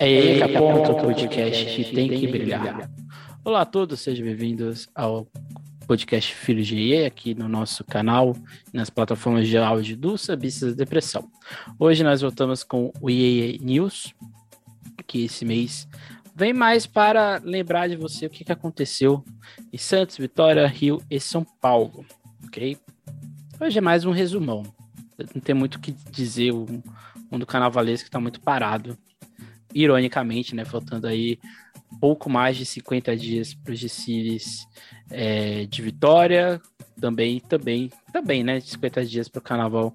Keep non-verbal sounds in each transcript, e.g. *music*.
É aí que aponta o podcast que tem que brilhar. Olá a todos, sejam bem-vindos ao podcast Filho de IE, aqui no nosso canal, nas plataformas de áudio do Sabistas da Depressão. Hoje nós voltamos com o IE News, que esse mês vem mais para lembrar de você o que, que aconteceu em Santos, Vitória, Rio e São Paulo, ok? Hoje é mais um resumão. Não tem muito o que dizer, o mundo carnavalesco está muito parado ironicamente, né, faltando aí pouco mais de 50 dias para os desfiles é, de Vitória, também, também, também, né, 50 dias para o Carnaval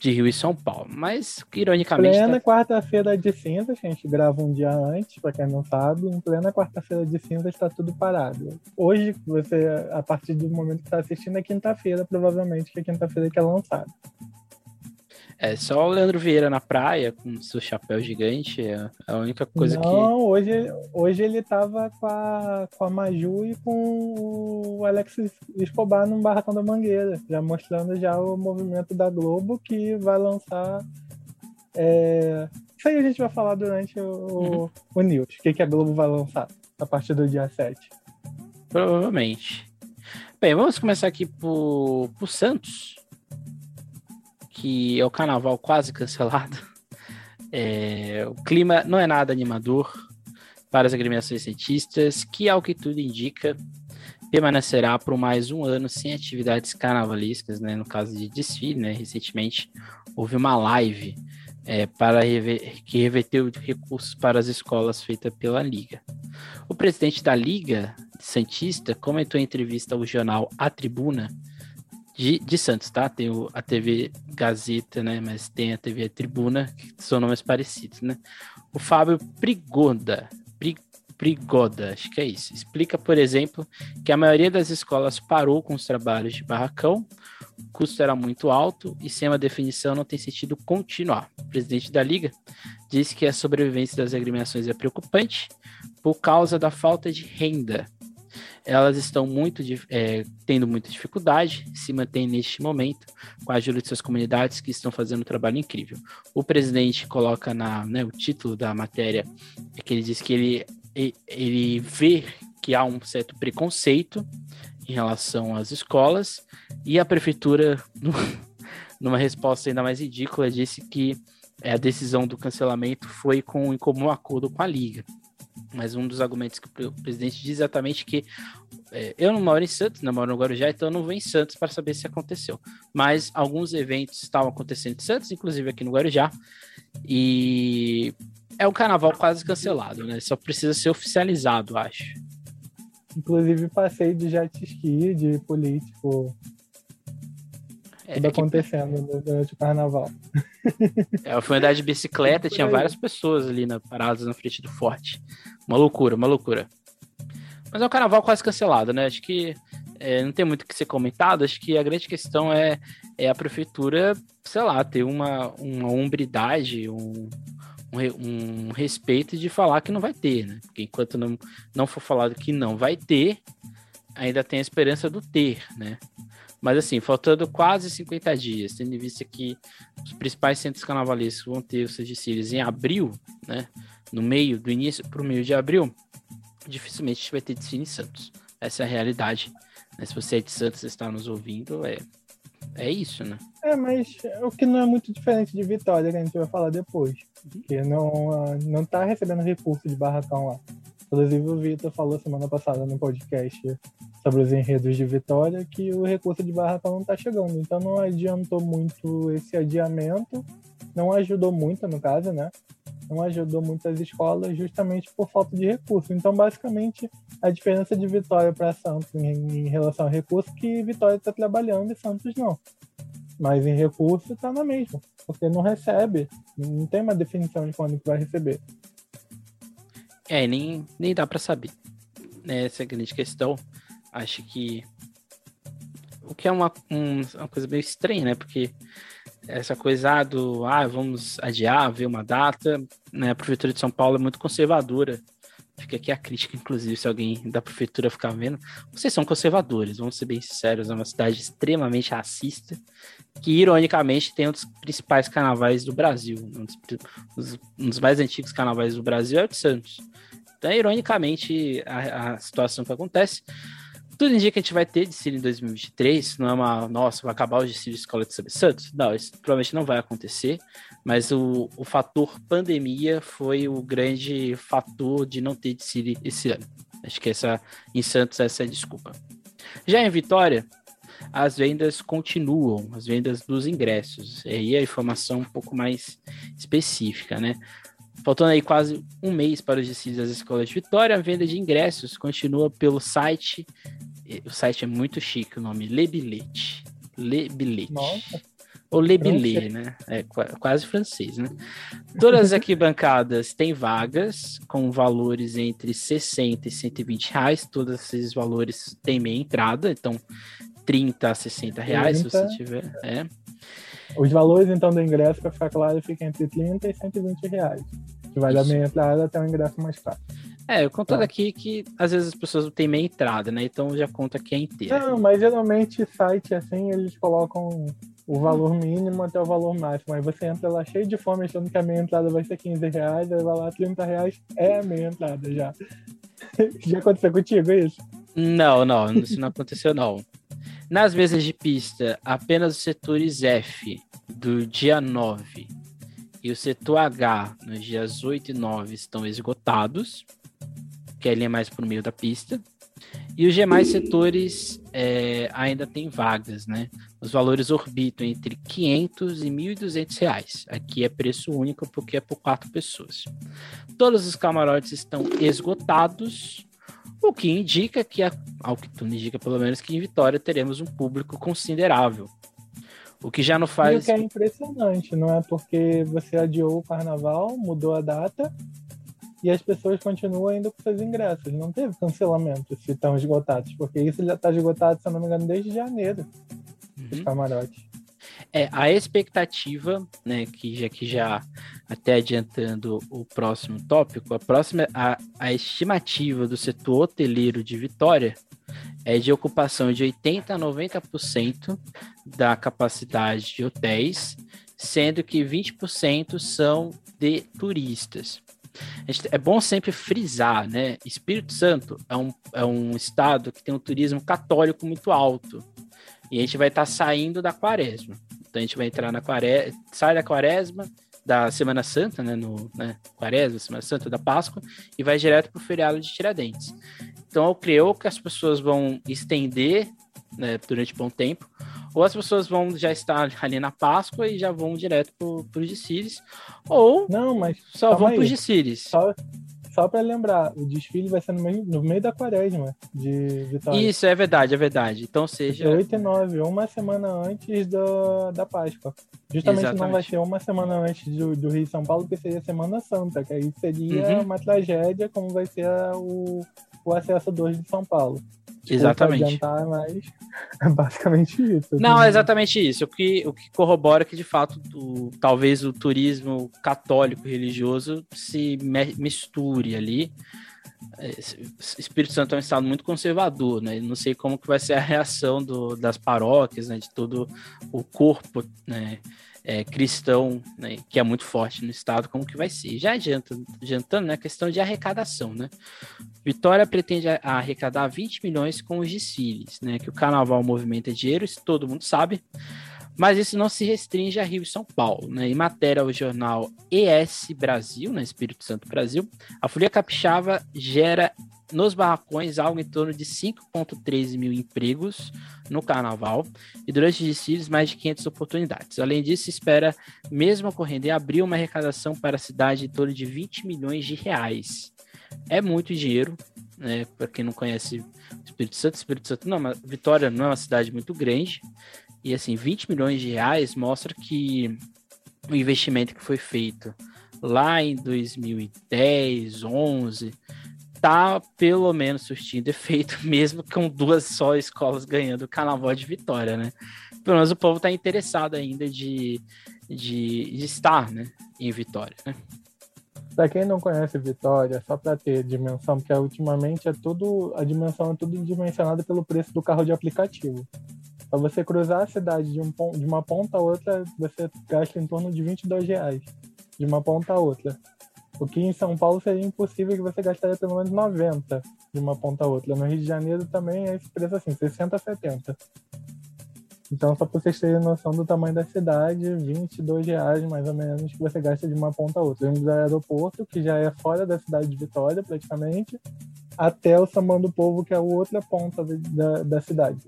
de Rio e São Paulo. Mas, ironicamente... Plena tá... quarta-feira de cinzas, a gente grava um dia antes, para quem não sabe, em plena quarta-feira de cinzas está tudo parado. Hoje, você, a partir do momento que está assistindo, é quinta-feira, provavelmente, que é quinta-feira que é lançado. É só o Leandro Vieira na praia com seu chapéu gigante, é a única coisa Não, que. Não, hoje, hoje ele tava com a, com a Maju e com o Alex Escobar no Barracão da Mangueira, já mostrando já o movimento da Globo que vai lançar. É... Isso aí a gente vai falar durante o, uhum. o News. O que, que a Globo vai lançar a partir do dia 7. Provavelmente. Bem, vamos começar aqui por, por Santos que é o carnaval quase cancelado. *laughs* É, o clima não é nada animador para as agremiações cientistas, que, ao que tudo indica, permanecerá por mais um ano sem atividades carnavalescas, né? no caso de desfile. Né? Recentemente houve uma live é, para rever, que reverteu recursos para as escolas feita pela Liga. O presidente da Liga Santista comentou em entrevista ao jornal A Tribuna de, de Santos, tá? Tem o, a TV Gazeta, né? Mas tem a TV Tribuna, que são nomes parecidos, né? O Fábio Prigoda, Pri, Prigoda, acho que é isso. Explica, por exemplo, que a maioria das escolas parou com os trabalhos de barracão, o custo era muito alto e sem uma definição não tem sentido continuar. O presidente da Liga disse que a sobrevivência das agremiações é preocupante por causa da falta de renda elas estão muito é, tendo muita dificuldade, se mantém neste momento, com a ajuda de suas comunidades que estão fazendo um trabalho incrível. O presidente coloca na, né, o título da matéria, é que ele diz que ele, ele vê que há um certo preconceito em relação às escolas, e a prefeitura, *laughs* numa resposta ainda mais ridícula, disse que a decisão do cancelamento foi com comum acordo com a Liga. Mas um dos argumentos que o presidente diz exatamente que é, eu não moro em Santos, não moro no Guarujá, então eu não vou em Santos para saber se aconteceu. Mas alguns eventos estavam acontecendo em Santos, inclusive aqui no Guarujá, e é um carnaval quase cancelado, né? Só precisa ser oficializado, acho. Inclusive passei de jet ski, de político, é, tudo acontecendo que... durante o carnaval. *laughs* É, eu fui andar de bicicleta, tinha várias pessoas ali na, paradas na frente do forte. Uma loucura, uma loucura. Mas é um carnaval quase cancelado, né? Acho que é, não tem muito o que ser comentado. Acho que a grande questão é, é a prefeitura, sei lá, ter uma, uma hombridade, um, um, um, respeito de falar que não vai ter, né? Porque enquanto não, não for falado que não vai ter, ainda tem a esperança do ter, né? Mas assim, faltando quase 50 dias, tendo em vista que os principais centros carnavalescos vão ter os seus desfiles em abril, né? No meio, do início para o meio de abril, dificilmente a gente vai ter desfile em Santos. Essa é a realidade. Né? Se você é de Santos e está nos ouvindo, é, é isso, né? É, mas o que não é muito diferente de Vitória, que a gente vai falar depois. Porque não, não tá recebendo recurso de barracão lá. Inclusive o Vitor falou semana passada no podcast sobre os enredos de Vitória que o recurso de barracão não está chegando. Então não adiantou muito esse adiamento, não ajudou muito no caso, né? Não ajudou muito as escolas justamente por falta de recurso. Então basicamente a diferença de Vitória para Santos em, em, relação ao recurso é que Vitória está trabalhando e Santos não. Mas em recurso está na mesma, porque não recebe, não tem uma definição de quando que vai receber. É, nem, nem dá para saber. Né, essa é a grande questão. Acho que. O que é uma, um, uma coisa meio estranha, né? Porque essa coisa do. Ah, vamos adiar, ver uma data. Né? A Prefeitura de São Paulo é muito conservadora. Fica aqui a crítica, inclusive, se alguém da prefeitura ficar vendo. Vocês são conservadores, vamos ser bem sinceros, é uma cidade extremamente racista, que ironicamente tem um dos principais carnavais do Brasil. Um dos, um dos mais antigos carnavais do Brasil é o de Santos. Então, ironicamente, a, a situação que acontece. Tudo indica que a gente vai ter desfile em 2023. Não é uma, nossa, vai acabar o desfile de escola de São Santos. Não, isso provavelmente não vai acontecer. Mas o, o fator pandemia foi o grande fator de não ter desfile esse ano. Acho que essa, em Santos essa é a desculpa. Já em Vitória, as vendas continuam, as vendas dos ingressos. E aí a informação um pouco mais específica, né? Faltando aí quase um mês para os desfiles das escolas de Vitória, a venda de ingressos continua pelo site. O site é muito chique, o nome Lebilete. Lebilete. Nossa. Ou Lebilé, né? É quase francês, né? Todas as arquibancadas têm vagas com valores entre 60 e 120 reais. Todos esses valores têm meia entrada, então 30 a 60 reais 30. se você tiver. É. Os valores, então, do ingresso, para ficar claro, ficam entre 30 e 120 reais. Que vai Isso. da meia entrada até o ingresso mais caro. É, eu conto tá. aqui que às vezes as pessoas não têm meia entrada, né? Então já conta que é inteira. Não, mas geralmente site assim, eles colocam o valor mínimo até o valor máximo. Aí você entra lá cheio de fome achando que a meia entrada vai ser 15 reais, aí vai lá 30 reais, é a meia entrada já. *laughs* já aconteceu contigo isso? Não, não, isso não aconteceu não. Nas mesas de pista, apenas os setores F do dia 9 e o setor H nos dias 8 e 9 estão esgotados, que é ali é mais por meio da pista. E os demais setores é, ainda tem vagas, né? Os valores orbitam entre 500 e 1.200 reais. Aqui é preço único porque é por quatro pessoas. Todos os camarotes estão esgotados o que indica que, ao que tudo indica pelo menos, que em Vitória teremos um público considerável. O que já não faz. E o que é impressionante, não é? Porque você adiou o carnaval, mudou a data e as pessoas continuam indo com seus ingressos. Não teve cancelamento se estão esgotados, porque isso já está esgotado, se eu não me engano, desde janeiro. Uhum. Os camarotes. É, a expectativa, né, que já que já até adiantando o próximo tópico, a próxima a, a estimativa do setor hoteleiro de Vitória é de ocupação de 80 a 90% da capacidade de hotéis, sendo que 20% são de turistas. É bom sempre frisar, né? Espírito Santo é um, é um estado que tem um turismo católico muito alto. E a gente vai estar tá saindo da quaresma. Então a gente vai entrar na quaresma, sai da quaresma, da Semana Santa, né, no né, Quaresma, Semana Santa da Páscoa, e vai direto para o feriado de Tiradentes. Então eu creio que as pessoas vão estender né, durante bom tempo, ou as pessoas vão já estar ali na Páscoa e já vão direto para os desfiles, ou não, mas só vão para os desfiles. Só, só para lembrar, o desfile vai ser no meio, no meio da quaresma de Vitória. Isso, é verdade, é verdade. Então seja. 8 e 9, uma semana antes do, da Páscoa. Justamente Exatamente. não vai ser uma semana antes do, do Rio e São Paulo, porque seria Semana Santa, que aí seria uhum. uma tragédia, como vai ser o, o acesso 2 de São Paulo. Exatamente. Adiantar, mas *laughs* é basicamente isso. Não, é exatamente isso. O que, o que corrobora que, de fato, o, talvez o turismo católico religioso se misture ali. É, Espírito Santo é um estado muito conservador, né? Não sei como que vai ser a reação do, das paróquias, né? De todo o corpo, né? É, cristão, né, que é muito forte no estado, como que vai ser. Já adiantando, adiantando né, a questão de arrecadação, né? Vitória pretende arrecadar 20 milhões com os desfiles, né? Que o carnaval movimenta dinheiro, isso todo mundo sabe. Mas isso não se restringe a Rio e São Paulo. Né? Em matéria ao jornal ES Brasil, né, Espírito Santo Brasil, a Folia Capixaba gera nos barracões algo em torno de 5,13 mil empregos no carnaval e durante os desfiles mais de 500 oportunidades. Além disso, espera, mesmo ocorrendo em abril, uma arrecadação para a cidade em torno de 20 milhões de reais. É muito dinheiro, né? Para quem não conhece Espírito Santo, Espírito Santo não, mas Vitória não é uma cidade muito grande. E assim, 20 milhões de reais mostra que o investimento que foi feito lá em 2010, 11, tá pelo menos surtindo *laughs* efeito, mesmo com duas só escolas ganhando o Carnaval de Vitória, né? Pelo menos o povo tá interessado ainda de, de, de estar, né, em Vitória, né? Para quem não conhece Vitória, só para ter dimensão, porque ultimamente é tudo a dimensão é tudo dimensionada pelo preço do carro de aplicativo. Para você cruzar a cidade de, um, de uma ponta a outra, você gasta em torno de 22 reais de uma ponta a outra. O que em São Paulo seria impossível que você gastaria pelo menos 90 de uma ponta a outra. No Rio de Janeiro também é esse preço assim, 60 a 70. Então, só para vocês terem noção do tamanho da cidade, 22 reais mais ou menos que você gasta de uma ponta a outra. Indo do aeroporto, que já é fora da cidade de Vitória, praticamente, até o Samão do Povo, que é a outra ponta da, da cidade.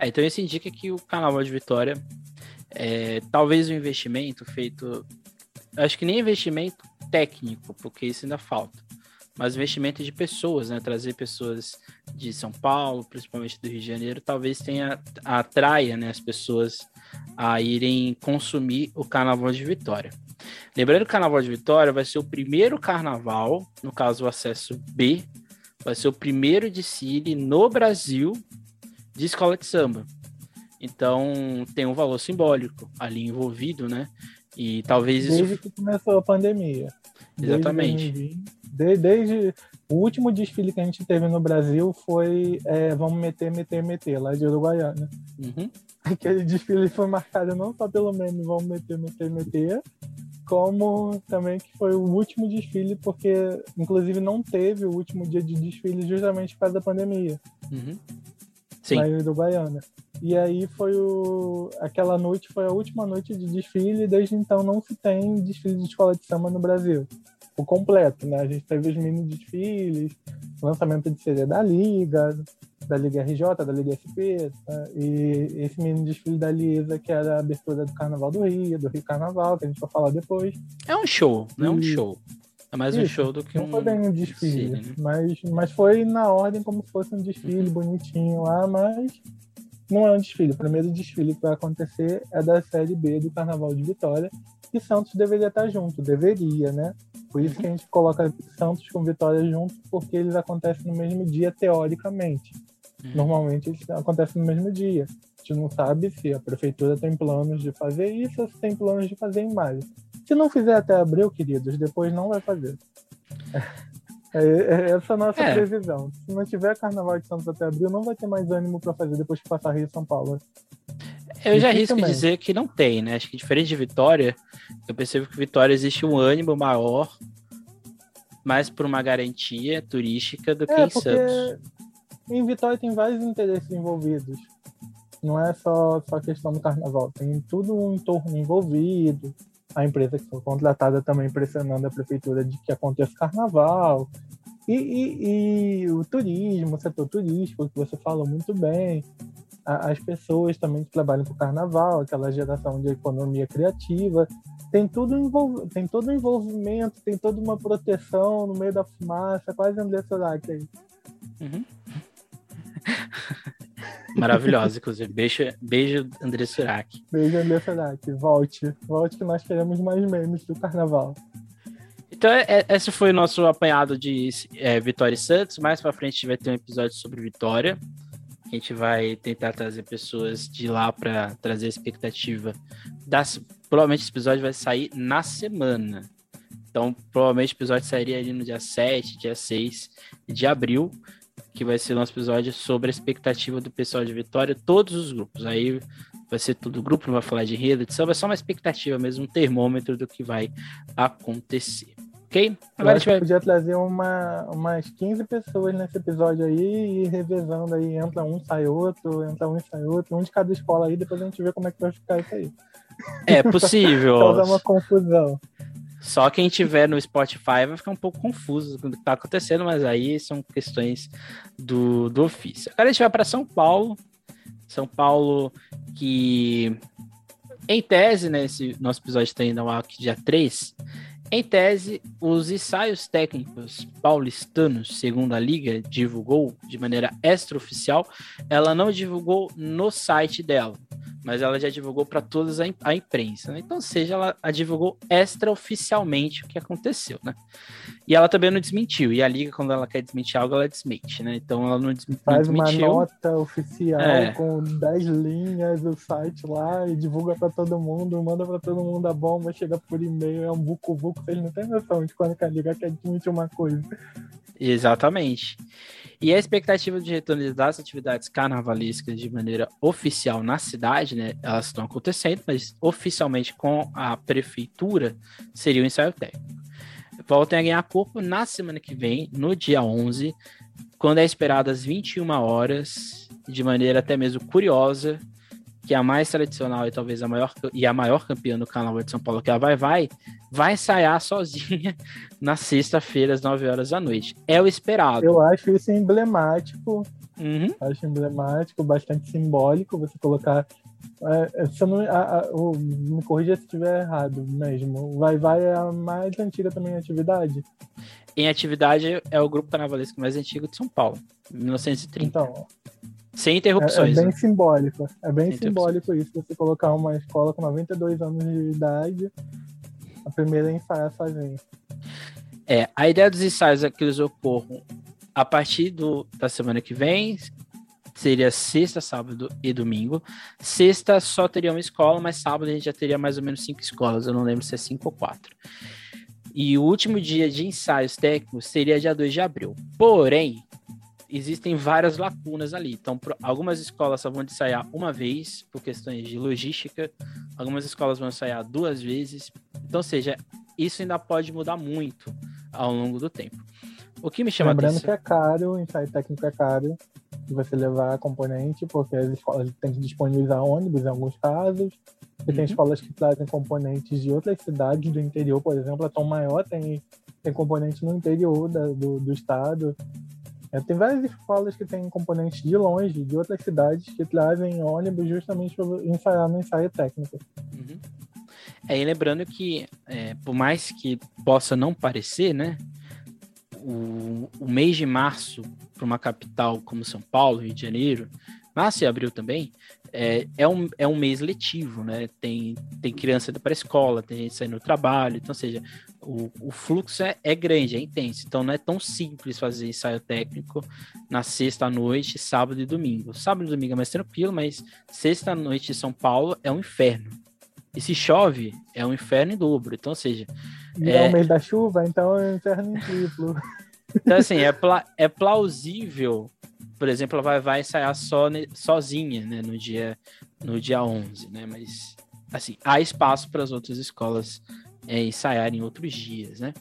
É, então, isso indica que o Carnaval de Vitória, é, talvez o investimento feito acho que nem investimento técnico, porque isso ainda falta, mas investimento de pessoas, né? Trazer pessoas de São Paulo, principalmente do Rio de Janeiro, talvez tenha atraia né, as pessoas a irem consumir o Carnaval de Vitória. Lembrando que o Carnaval de Vitória vai ser o primeiro carnaval, no caso o acesso B, vai ser o primeiro desfile no Brasil de escola de samba. Então tem um valor simbólico ali envolvido, né? E talvez isso. Desde que começou a pandemia. Exatamente. Desde, desde, o último desfile que a gente teve no Brasil foi é, Vamos Meter, Meter, Meter, lá de Uruguaiana. Uhum. Aquele desfile foi marcado não só pelo meme Vamos Meter, Meter, Meter, como também que foi o último desfile, porque inclusive não teve o último dia de desfile justamente por causa da pandemia. Uhum. Sim. Lá em Uruguaiana. E aí foi o. Aquela noite foi a última noite de desfile, e desde então não se tem desfile de escola de samba no Brasil. O completo, né? A gente teve os mini desfiles, lançamento de CD da Liga, da Liga RJ, da Liga SP, tá? e esse mini desfile da Lisa, que era a abertura do Carnaval do Rio, do Rio Carnaval, que a gente vai falar depois. É um show, não é um show. É mais Isso, um show do que um. Não foi bem um desfile, desfile né? mas, mas foi na ordem como se fosse um desfile uhum. bonitinho lá, mas não é um desfile. O primeiro desfile que vai acontecer é da Série B do Carnaval de Vitória. E Santos deveria estar junto, deveria, né? Por isso que a gente coloca Santos com Vitória junto, porque eles acontecem no mesmo dia, teoricamente. Uhum. Normalmente eles acontecem no mesmo dia. A gente não sabe se a prefeitura tem planos de fazer isso ou se tem planos de fazer em maio. Se não fizer até abril, queridos, depois não vai fazer. *laughs* É, é essa é a nossa é. previsão. Se não tiver Carnaval de Santos até abril, não vai ter mais ânimo para fazer depois que passar Rio e São Paulo. Eu já risco dizer que não tem, né? Acho que diferente de Vitória, eu percebo que Vitória existe um ânimo maior, mais por uma garantia turística do que é, em Santos. Em Vitória tem vários interesses envolvidos. Não é só, só questão do carnaval, tem tudo um entorno envolvido a empresa que foi contratada também pressionando a prefeitura de que aconteça carnaval. E, e, e o turismo, o setor turístico, que você falou muito bem, a, as pessoas também que trabalham com carnaval, aquela geração de economia criativa, tem tudo envol... tem todo envolvimento, tem toda uma proteção no meio da fumaça, quase André Surak aí. Uhum. *laughs* Maravilhosa, inclusive. Beijo, beijo André Surak. Beijo, André Surak. Volte. Volte que nós queremos mais memes do carnaval. Então, é, é, esse foi o nosso apanhado de é, Vitória e Santos. Mais pra frente, a gente vai ter um episódio sobre Vitória. A gente vai tentar trazer pessoas de lá para trazer a expectativa das. Provavelmente esse episódio vai sair na semana. Então, provavelmente o episódio sairia ali no dia 7, dia 6 de abril que vai ser o nosso episódio sobre a expectativa do pessoal de Vitória, todos os grupos. Aí vai ser todo grupo, não vai falar de rede, edição, vai ser uma expectativa mesmo, um termômetro do que vai acontecer. Ok? Agora a gente vai... podia trazer uma, umas 15 pessoas nesse episódio aí e ir revezando aí, entra um, sai outro, entra um, sai outro, um de cada escola aí, depois a gente vê como é que vai ficar isso aí. É possível. *laughs* Causar uma confusão. Só quem tiver no Spotify vai ficar um pouco confuso com o que está acontecendo, mas aí são questões do, do ofício. Agora a gente vai para São Paulo. São Paulo que, em tese, né, esse nosso episódio está indo ao ar dia 3. Em tese, os ensaios técnicos paulistanos, segundo a Liga, divulgou de maneira extraoficial, ela não divulgou no site dela, mas ela já divulgou para toda a imprensa. Né? Então, seja, ela divulgou extraoficialmente o que aconteceu, né? E ela também não desmentiu. E a liga, quando ela quer desmentir algo, ela desmente, né? Então ela não, desmentiu. Faz uma nota oficial é. com 10 linhas do site lá e divulga para todo mundo, manda para todo mundo a bomba, chega por e-mail, é um buco-buco, vocês não têm noção de quando a liga quer desmentir uma coisa. Exatamente. E a expectativa de retorno das atividades carnavalescas de maneira oficial na cidade, né? Elas estão acontecendo, mas oficialmente com a prefeitura seria o ensaio técnico. Voltem a ganhar corpo na semana que vem, no dia 11, quando é esperado às 21 horas, de maneira até mesmo curiosa, que é a mais tradicional e talvez a maior e a maior campeã do Carnaval de São Paulo, que é a Vai Vai, vai ensaiar sozinha *laughs* na sexta-feira às 9 horas da noite. É o esperado. Eu acho isso emblemático. Uhum. Acho emblemático, bastante simbólico você colocar. É, é não, a, a, o, me corrija se estiver errado mesmo. Vai Vai é a mais antiga também atividade. Em atividade é o grupo carnavalesco mais antigo de São Paulo, 1930. Então, sem interrupções. É, é bem né? simbólico. É bem Sem simbólico isso, você colocar uma escola com 92 anos de idade, a primeira a ensaiar sozinha. É, a ideia dos ensaios é que eles ocorram a partir do, da semana que vem, seria sexta, sábado e domingo. Sexta só teria uma escola, mas sábado a gente já teria mais ou menos cinco escolas, eu não lembro se é cinco ou quatro. E o último dia de ensaios técnicos seria dia 2 de abril. Porém, existem várias lacunas ali. Então, algumas escolas só vão ensaiar uma vez por questões de logística, algumas escolas vão ensaiar duas vezes. Então, ou seja, isso ainda pode mudar muito ao longo do tempo. O que me chama Lembrando atenção... que é caro, o ensaio técnico é caro, de você levar componente, porque as escolas têm que disponibilizar ônibus em alguns casos. E uhum. tem escolas que trazem componentes de outras cidades do interior, por exemplo, a Tom Maior tem, tem componente no interior da, do, do estado. É, tem várias escolas que têm componentes de longe, de outras cidades, que trazem ônibus justamente para ensaiar no ensaio técnico. Uhum. É, e lembrando que, é, por mais que possa não parecer, né? O, o mês de março para uma capital como São Paulo, Rio de Janeiro, março e abril também, é, é, um, é um mês letivo, né? Tem, tem criança indo para a escola, tem gente saindo do trabalho, então, ou seja, o, o fluxo é, é grande, é intenso. Então, não é tão simples fazer ensaio técnico na sexta noite, sábado e domingo. Sábado e domingo é mais tranquilo, mas sexta noite em São Paulo é um inferno. E se chove, é um inferno em dobro. Então, ou seja. E é, é o mês da chuva, então é um inferno em triplo. *laughs* Então, assim, é, pla é plausível por exemplo, ela vai, vai ensaiar só, sozinha, né, no dia, no dia 11, né, mas, assim, há espaço para as outras escolas é, ensaiarem outros dias, né.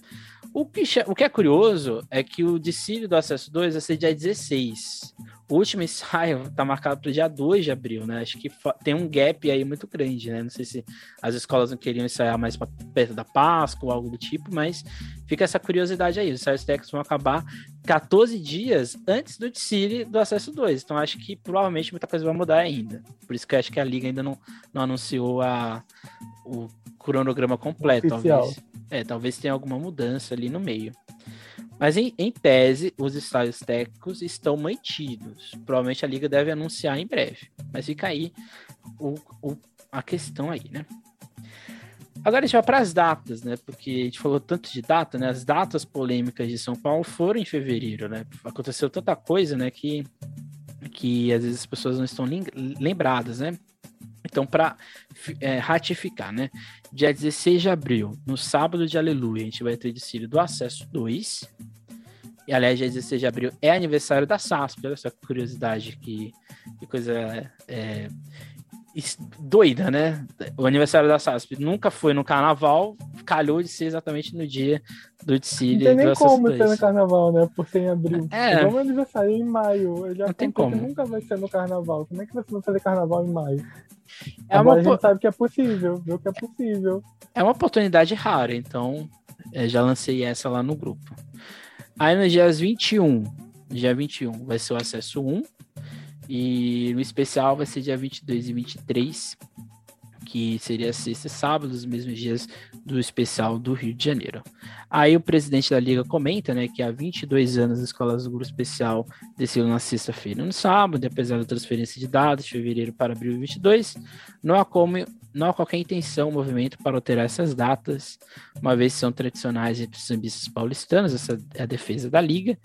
O que, o que é curioso é que o desfile do Acesso 2 vai ser dia 16. O último ensaio está *laughs* marcado para o dia 2 de abril, né? Acho que tem um gap aí muito grande, né? Não sei se as escolas não queriam ensaiar mais perto da Páscoa ou algo do tipo, mas fica essa curiosidade aí. Os ensaios técnicos vão acabar 14 dias antes do desfile do Acesso 2. Então acho que provavelmente muita coisa vai mudar ainda. Por isso que acho que a Liga ainda não, não anunciou a, o cronograma completo. Oficial. Talvez, é, talvez tenha alguma mudança ali no meio. Mas em, em tese, os ensaios técnicos estão mantidos. Provavelmente a Liga deve anunciar em breve. Mas fica aí o, o, a questão aí, né? Agora a gente vai para as datas, né? Porque a gente falou tanto de data, né? As datas polêmicas de São Paulo foram em fevereiro, né? Aconteceu tanta coisa, né? Que, que às vezes as pessoas não estão lembradas, né? Então, para é, ratificar, né? Dia 16 de abril, no sábado de Aleluia, a gente vai ter desfile do Acesso 2. E, aliás, dia 16 de abril é aniversário da SASP. Olha só que curiosidade, que, que coisa é, doida, né? O aniversário da SASP nunca foi no carnaval, calhou de ser exatamente no dia do desfile. Não tem nem como ser no carnaval, né? Por ser em abril. É. Igual meu aniversário em maio. Eu já não tem como. nunca vai ser no carnaval. Como é que você vai fazer carnaval em maio? É Agora uma... a gente sabe que é possível, viu que é possível. É uma oportunidade rara, então é, já lancei essa lá no grupo. Aí no dia 21, dia 21 vai ser o acesso 1, e no especial vai ser dia 22 e 23, que seria sexta e sábado, os mesmos dias do especial do Rio de Janeiro. Aí o presidente da liga comenta, né, que há 22 anos as escolas do grupo especial desciam na sexta-feira e no sábado, apesar da transferência de dados de fevereiro para abril de 22, não há como não há qualquer intenção movimento para alterar essas datas, uma vez que são tradicionais entre os sambistas paulistanos, essa é a defesa da liga,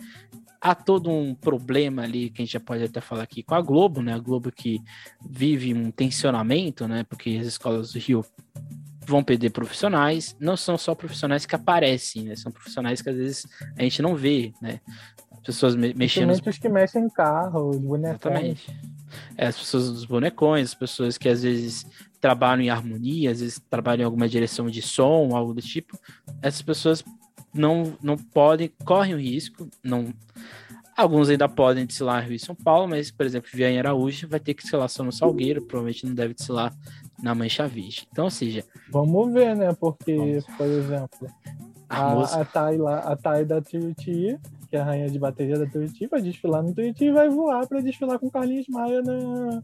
há todo um problema ali que a gente já pode até falar aqui com a Globo, né? A Globo que vive um tensionamento, né? Porque as escolas do Rio vão perder profissionais, não são só profissionais que aparecem, né? São profissionais que às vezes a gente não vê, né? Pessoas me mexendo. Os que mexem em carro, os bonecões. Exatamente. É, as pessoas dos bonecões, as pessoas que às vezes trabalham em harmonia, às vezes trabalham em alguma direção de som, algo do tipo. Essas pessoas não, não podem, correm o risco, não. Alguns ainda podem desfilar Rio e São Paulo, mas, por exemplo, Vianney Araújo vai ter que desfilar só no Salgueiro, provavelmente não deve desfilar na Mancha Verde. Então, ou seja. Vamos ver, né? Porque, vamos. por exemplo, a, a, a, Thay lá, a Thay da Tuiuti, que é a rainha de bateria da Tuiuti, vai desfilar no Tuiuti e vai voar para desfilar com Carlinhos Maia na,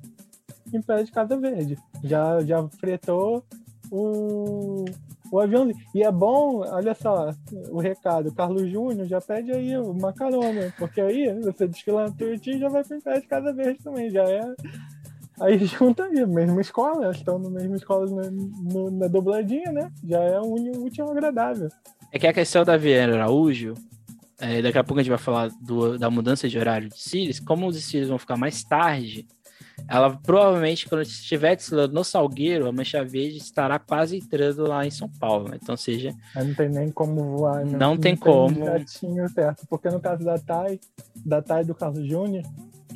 em pé de Casa Verde. Já, já fretou o, o avião. E é bom, olha só, o recado, Carlos Júnior já pede aí uma carona, porque aí você desfila no Tuiuti já vai pé de Casa Verde também, já é. Aí junta aí, mesma escola, estão na mesma escola no, no, na dobladinha, né? Já é um último agradável. É que a questão da Viana Araújo, é, daqui a pouco a gente vai falar do, da mudança de horário de Sirius, como os desfiles vão ficar mais tarde, ela provavelmente, quando estiver desfilando no Salgueiro, a Mancha Verde estará quase entrando lá em São Paulo, né? Então, seja. Não tem nem como voar. Não, não tem, tem como. Certinho, certo. Porque no caso da TAI, da TAI do Carlos Júnior,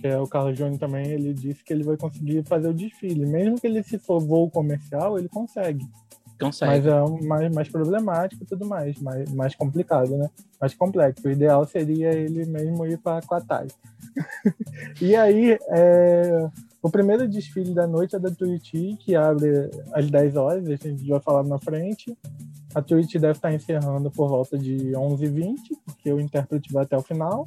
que é o Carlos Júnior também, ele disse que ele vai conseguir fazer o desfile. Mesmo que ele, se for voo comercial, ele consegue. Consegue. Mas é mais, mais problemático e tudo mais, mais, mais complicado, né? Mais complexo. O ideal seria ele mesmo ir para a TAI. *laughs* e aí, é, o primeiro desfile da noite é da Tuiuti, que abre às 10 horas, a gente vai falar na frente. A Tuiuti deve estar encerrando por volta de 11h20, porque o intérprete vai até o final.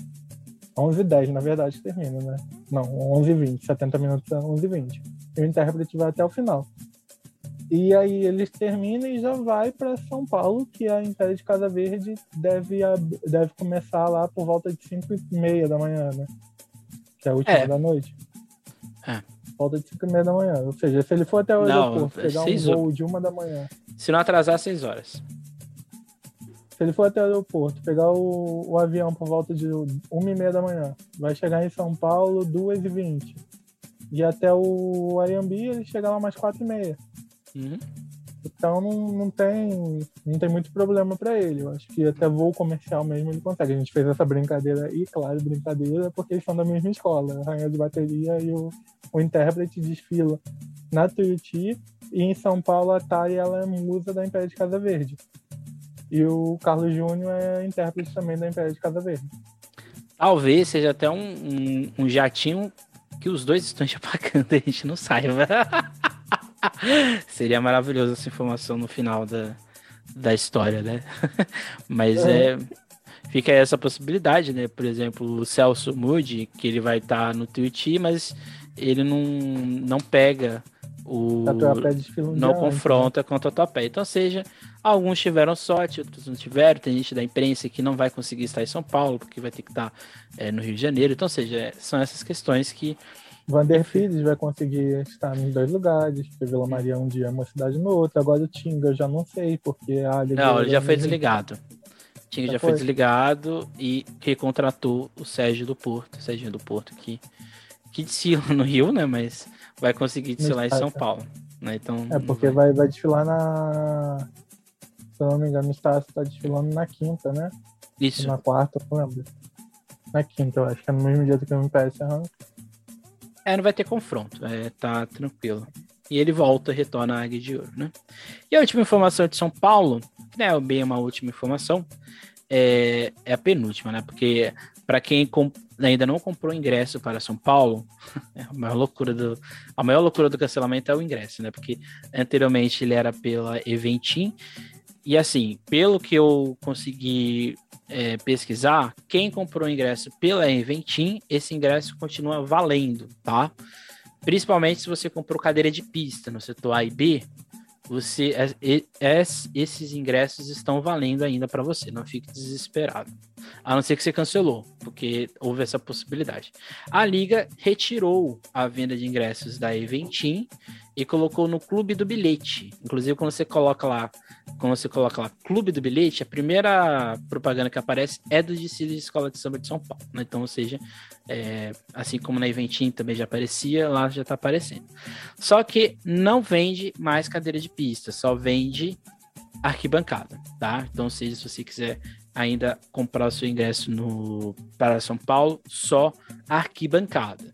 11h10, na verdade, termina, né? Não, 11h20, 70 minutos é 11h20. E o intérprete vai até o final. E aí eles terminam e já vai para São Paulo, que a Império de Casa Verde deve, deve começar lá por volta de 5 e meia da manhã, né? Que é a última é. da noite. É. Volta de 5 e meia da manhã. Ou seja, se ele for até o aeroporto, pegar um voo de uma da manhã. Se não atrasar, 6 horas. Se ele for até o aeroporto, pegar o, o avião por volta de 1 e meia da manhã, vai chegar em São Paulo 2 e 20. E até o Aiambi, ele chega lá mais 4 e meia. Uhum. Então não, não, tem, não tem muito problema para ele. Eu acho que até voo comercial mesmo ele consegue. A gente fez essa brincadeira aí, claro, brincadeira, porque eles são da mesma escola. A Rainha de Bateria e o, o intérprete desfila na Tuiuti e em São Paulo a Thay ela é musa da Império de Casa Verde. E o Carlos Júnior é intérprete também da Império de Casa Verde. Talvez seja até um, um, um jatinho que os dois estão *laughs* apagando, a gente não saiba. *laughs* Seria maravilhoso essa informação no final da, da história, né? *laughs* Mas é. é. Fica essa possibilidade, né? Por exemplo, o Celso Moody, que ele vai estar tá no Twitch, mas ele não, não pega o. Não confronta né? contra o Tatuapé. Então, seja, alguns tiveram sorte, outros não tiveram. Tem gente da imprensa que não vai conseguir estar em São Paulo, porque vai ter que estar é, no Rio de Janeiro. Então, seja, são essas questões que Vander Pires vai conseguir estar nos dois lugares, porque Vila Maria um dia é uma cidade no outro. Agora o Tinga eu já não sei, porque a Não, ele já foi desligado. Tinga já, já foi desligado e recontratou o Sérgio do Porto, Sérgio do Porto, que, que desfila no Rio, né? Mas vai conseguir desfilar em São Paulo. Né? Então, é, porque vai, vai desfilar na. Se eu não me engano, o Estácio tá desfilando na quinta, né? Isso. Na quarta, não lembro. Na quinta, eu acho que é no mesmo dia que o MPS arranca. É, não vai ter confronto, é, tá tranquilo. E ele volta, retorna a Águia de Ouro, né? E a última informação de São Paulo, não é bem uma última informação, é, é a penúltima, né? Porque para quem ainda não comprou ingresso para São Paulo, *laughs* é a maior loucura do a maior loucura do cancelamento é o ingresso, né? Porque anteriormente ele era pela Eventim e assim, pelo que eu consegui é, pesquisar, quem comprou o ingresso pela Eventim, esse ingresso continua valendo, tá? Principalmente se você comprou cadeira de pista no setor A e B, você é, é, é, esses ingressos estão valendo ainda para você, não fique desesperado. A não ser que você cancelou, porque houve essa possibilidade. A liga retirou a venda de ingressos da Eventim e colocou no clube do bilhete. Inclusive, quando você coloca lá, quando você coloca lá clube do bilhete, a primeira propaganda que aparece é do desfile de escola de samba de São Paulo. Né? Então, ou seja, é, assim como na Eventim também já aparecia, lá já está aparecendo. Só que não vende mais cadeira de pista, só vende arquibancada, tá? Então, se você quiser ainda comprar o seu ingresso no para São Paulo, só arquibancada.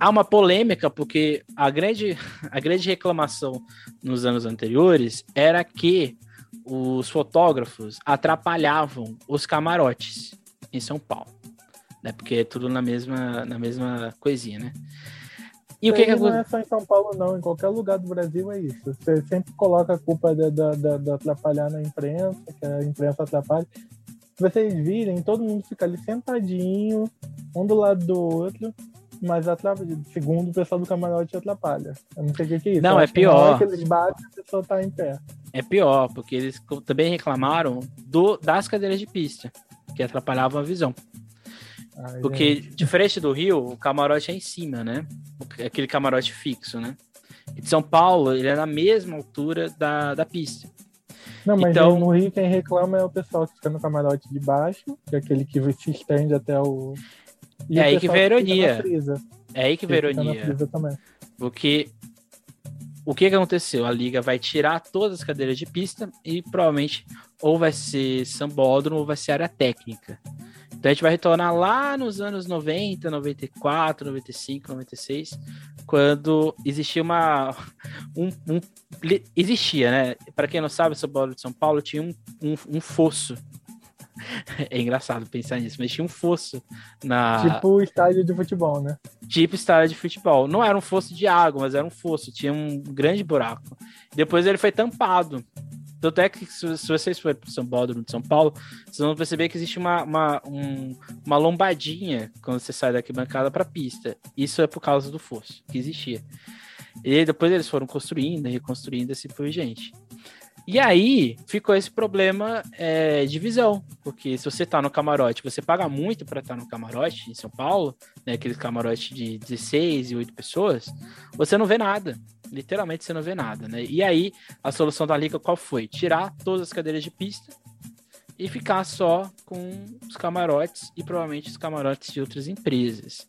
Há uma polêmica porque a grande, a grande reclamação nos anos anteriores era que os fotógrafos atrapalhavam os camarotes em São Paulo, né? Porque é tudo na mesma, na mesma coisinha, né? E o que, que não é só em São Paulo, não. Em qualquer lugar do Brasil é isso. Você sempre coloca a culpa da, da, da atrapalhar na imprensa, que a imprensa atrapalha. Se vocês virem, todo mundo fica ali sentadinho, um do lado do outro, mas atrapalha. Segundo o pessoal do camarote atrapalha. Eu não sei o que, que é isso. Não, é pior. Que eles batem, a pessoa tá em pé. É pior, porque eles também reclamaram do, das cadeiras de pista, que atrapalhavam a visão. Ai, Porque, gente. diferente do Rio, o camarote é em cima, né? Aquele camarote fixo, né? E de São Paulo, ele é na mesma altura da, da pista. Não, mas então, no Rio quem reclama é o pessoal que fica no camarote de baixo, que é aquele que se estende até o. E é o aí que vem a ironia. É aí que vem a ironia. Porque o que, que aconteceu? A liga vai tirar todas as cadeiras de pista e provavelmente ou vai ser sambódromo ou vai ser área técnica. Então a gente vai retornar lá nos anos 90, 94, 95, 96, quando existia uma. *laughs* Um, um existia, né? Para quem não sabe, essa bola de São Paulo tinha um, um, um fosso *laughs* é engraçado pensar nisso, mas tinha um fosso na. Tipo estádio de futebol, né? Tipo estádio de futebol. Não era um fosso de água, mas era um fosso, tinha um grande buraco. Depois ele foi tampado. Tanto é que se, vocês forem para São Paulo, de São Paulo, vocês vão perceber que existe uma, uma, um, uma lombadinha quando você sai daqui bancada para pista. Isso é por causa do fosso que existia. E depois eles foram construindo, reconstruindo assim por gente. E aí ficou esse problema é, de visão, porque se você tá no camarote, você paga muito para estar tá no camarote em São Paulo, né, aquele camarote de 16 e 8 pessoas, você não vê nada literalmente você não vê nada, né? E aí, a solução da Liga qual foi? Tirar todas as cadeiras de pista e ficar só com os camarotes e provavelmente os camarotes de outras empresas.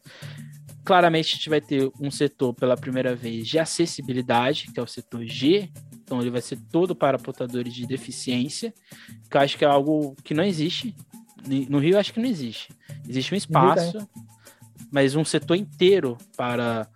Claramente a gente vai ter um setor pela primeira vez de acessibilidade, que é o setor G, então ele vai ser todo para portadores de deficiência, que eu acho que é algo que não existe. No Rio acho que não existe. Existe um espaço, mas um setor inteiro para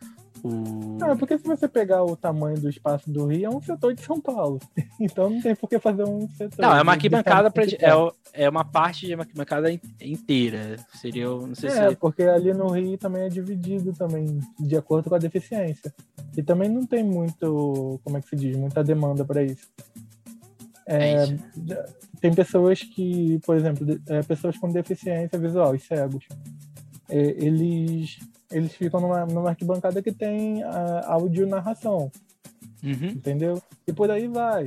o... Ah, porque se você pegar o tamanho do espaço do Rio, é um setor de São Paulo. *laughs* Então não tem por que fazer um setor. Não, é uma arquibancada pra, é, é uma parte de uma arquibancada inteira. Seria, não sei é, se... porque ali no Rio também é dividido também de acordo com a deficiência. E também não tem muito, como é que se diz, muita demanda para isso. É, é isso. Tem pessoas que, por exemplo, é, pessoas com deficiência visual e cegos, é, eles eles ficam numa, numa arquibancada que tem uh, áudio narração. Uhum. Entendeu? E por aí vai.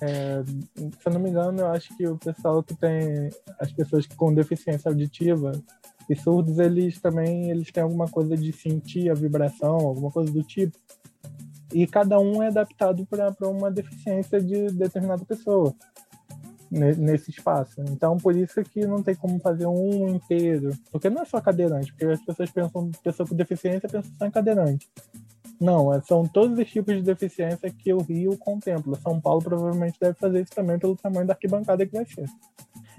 É, se eu não me engano, eu acho que o pessoal que tem. As pessoas com deficiência auditiva e surdos, eles também eles têm alguma coisa de sentir a vibração, alguma coisa do tipo. E cada um é adaptado para uma deficiência de determinada pessoa nesse espaço. Então, por isso que não tem como fazer um inteiro. Porque não é só cadeirante, porque as pessoas pensam, pessoa com deficiência pensa só em cadeirante. Não, é, são todos os tipos de deficiência que o Rio contempla. São Paulo provavelmente deve fazer isso também pelo tamanho da arquibancada que vai ser.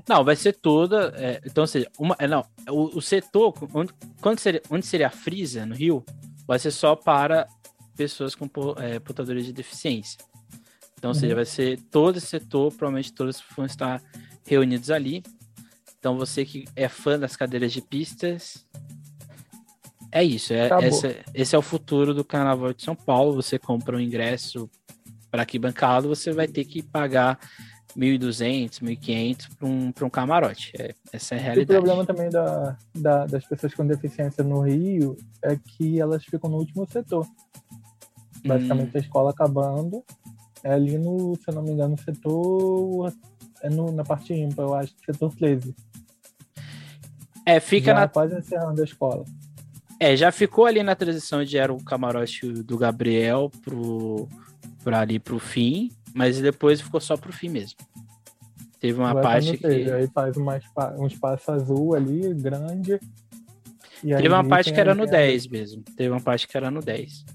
Não, vai ser toda. É, então, ou seja, uma, é, não, o, o setor, onde, quando seria, onde seria a Frisa, no Rio, vai ser só para pessoas com é, portadores de deficiência. Então, ou seja, vai ser todo esse setor, provavelmente todos vão estar reunidos ali. Então, você que é fã das cadeiras de pistas, é isso. É, essa, esse é o futuro do Carnaval de São Paulo. Você compra um ingresso para aqui bancado, você vai ter que pagar 1.200, 1.500 para um, um camarote. É, essa é a realidade. O problema também da, da, das pessoas com deficiência no Rio é que elas ficam no último setor. Basicamente a escola acabando. É ali no, se eu não me engano, setor. É no, na parte ímpar, eu acho, setor 13. É, fica Já na. quase encerrando a escola. É, já ficou ali na transição de era o camarote do Gabriel pro, pra ali pro fim, mas depois ficou só pro fim mesmo. Teve uma Vai parte que. Aí faz uma, um espaço azul ali, grande. E Teve uma parte que era no 10 mesmo. Teve uma parte que era no 10.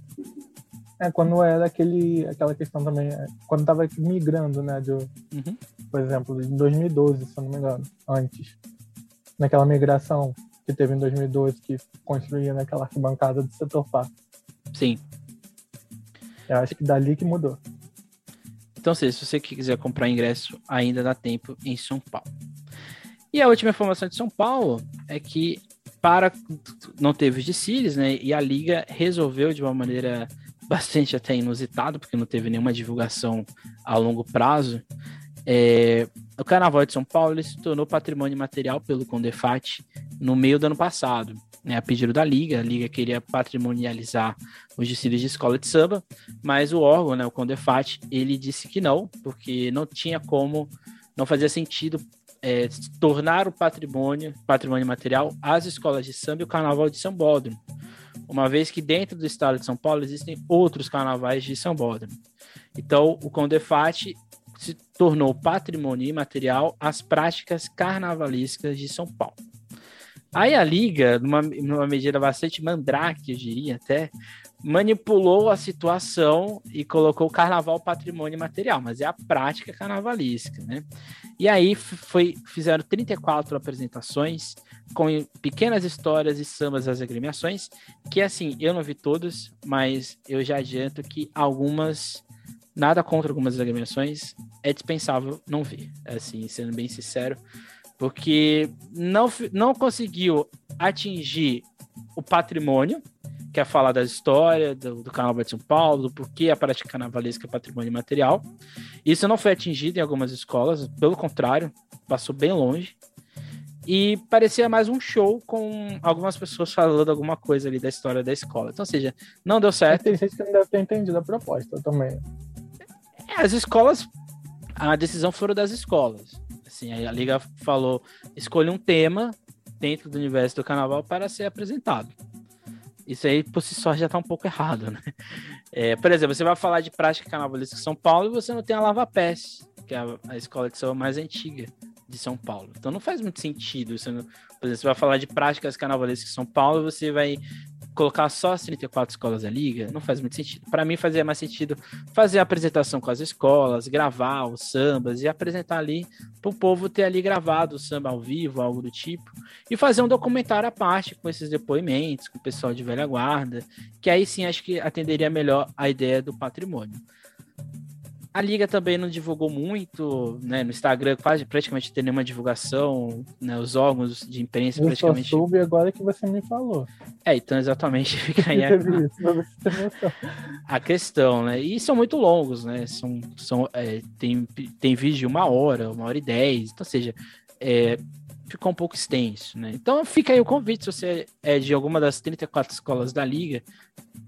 É, quando era aquele, aquela questão também, é, quando tava migrando, né, de, Uhum. por exemplo, em 2012, se eu não me engano, antes. Naquela migração que teve em 2012, que construía naquela arquibancada do setor Fá. Sim. Eu acho que dali que mudou. Então, se se você quiser comprar ingresso, ainda dá tempo em São Paulo. E a última informação de São Paulo é que para não teve os desfiles, né? E a liga resolveu de uma maneira bastante até inusitada, porque não teve nenhuma divulgação a longo prazo. é, o Carnaval de São Paulo se tornou patrimônio material pelo Condefat no meio do ano passado, né? A pedido da liga, a liga queria patrimonializar os desfiles de escola de samba, mas o órgão, né, o Condefat, ele disse que não, porque não tinha como, não fazia sentido é, tornar o patrimônio, patrimônio material, as escolas de samba e o carnaval de Sambódromo, uma vez que dentro do estado de São Paulo existem outros carnavais de Sambódromo. Então, o Condefat se tornou patrimônio imaterial as práticas carnavalescas de São Paulo. Aí a Liga, numa, numa medida bastante mandrake, eu diria até, manipulou a situação e colocou o carnaval patrimônio material, mas é a prática carnavalesca, né? E aí foi, fizeram 34 apresentações com pequenas histórias e sambas das agremiações, que assim, eu não vi todas, mas eu já adianto que algumas, nada contra algumas agremiações, é dispensável não ver, assim, sendo bem sincero, porque não, não conseguiu atingir o patrimônio, que é falar da história do, do Carnaval de São Paulo, do porquê a prática carnavalesca é patrimônio material. Isso não foi atingido em algumas escolas, pelo contrário, passou bem longe. E parecia mais um show com algumas pessoas falando alguma coisa ali da história da escola. Então, ou seja, não deu certo. tem gente que não deve ter entendido a proposta também. É, as escolas, a decisão foram das escolas. Assim, a liga falou, escolha um tema dentro do universo do carnaval para ser apresentado. Isso aí por si só já está um pouco errado, né? É, por exemplo, você vai falar de prática carnavalesca em São Paulo e você não tem a Lava Pés, que é a, a escola de samba mais antiga de São Paulo. Então não faz muito sentido. Você não- por exemplo, você vai falar de práticas carnavalescas em São Paulo e você vai colocar só as 34 escolas da liga, não faz muito sentido. Para mim fazia mais sentido fazer a apresentação com as escolas, gravar os sambas e apresentar ali para o povo ter ali gravado o samba ao vivo, algo do tipo, e fazer um documentário à parte com esses depoimentos, com o pessoal de velha guarda, que aí sim acho que atenderia melhor a ideia do patrimônio. A liga também não divulgou muito, né? No Instagram quase praticamente tem nenhuma divulgação, né? Os órgãos de imprensa Eu praticamente. soube agora que você me falou. É, então exatamente *laughs* fica aí a, *laughs* a questão, né? E são muito longos, né? São, são, é, tem, tem vídeo de uma hora, uma hora e dez, então, ou seja, é, ficou um pouco extenso, né? Então fica aí o convite, se você é de alguma das 34 escolas da Liga,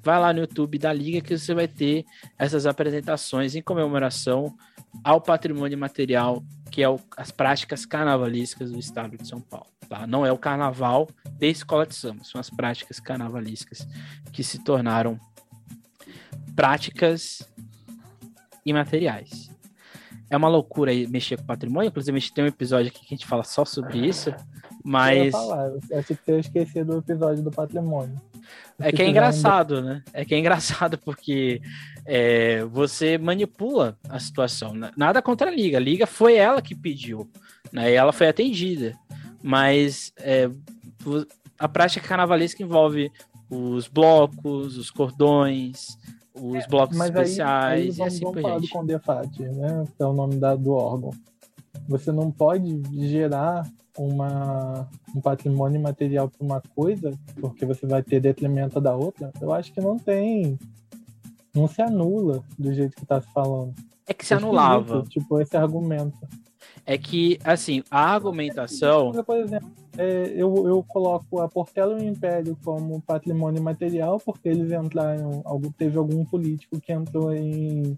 vai lá no YouTube da Liga que você vai ter essas apresentações em comemoração ao patrimônio material, que é o- as práticas carnavalescas do estado de São Paulo. Tá? Não é o carnaval de escola de samba, são as práticas carnavalescas que se tornaram práticas imateriais. É uma loucura mexer com patrimônio, inclusive a gente tem um episódio aqui que a gente fala só sobre isso, Eu mas falar, eu achei que ia esquecer do episódio do patrimônio. é que é engraçado, né? É que é engraçado porque é, você manipula a situação. Nada contra a Liga. A Liga foi ela que pediu, né? E ela foi atendida. Mas é, a prática carnavalesca envolve os blocos, os cordões, os blocos Mas aí, aí especiais e vamos, assim vamos falar do diante. Condefat, né? Que é o nome da, do órgão. Você não pode gerar uma, um patrimônio material para uma coisa, porque você vai ter detrimento da outra. Eu acho que não tem. Não se anula do jeito que está se falando. É que se É anulava. Tipo, esse argumento. é que, assim, a argumentação. Por exemplo, é, eu, eu coloco a Portela e o Império como patrimônio material, porque eles entraram. Teve algum político que entrou em,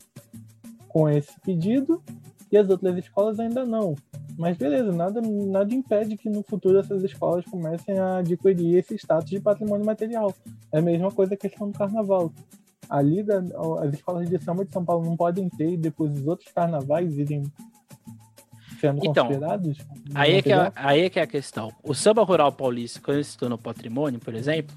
com esse pedido, e as outras escolas ainda não. Mas beleza, nada, nada impede que no futuro essas escolas comecem a adquirir esse status de patrimônio material. É a mesma coisa a questão do carnaval. A Liga, as escolas de samba de São Paulo não podem ter e depois os outros carnavais irem sendo então, considerados? Aí é, que é, aí é que é a questão. O samba rural paulista, quando ele se tornou patrimônio, por exemplo,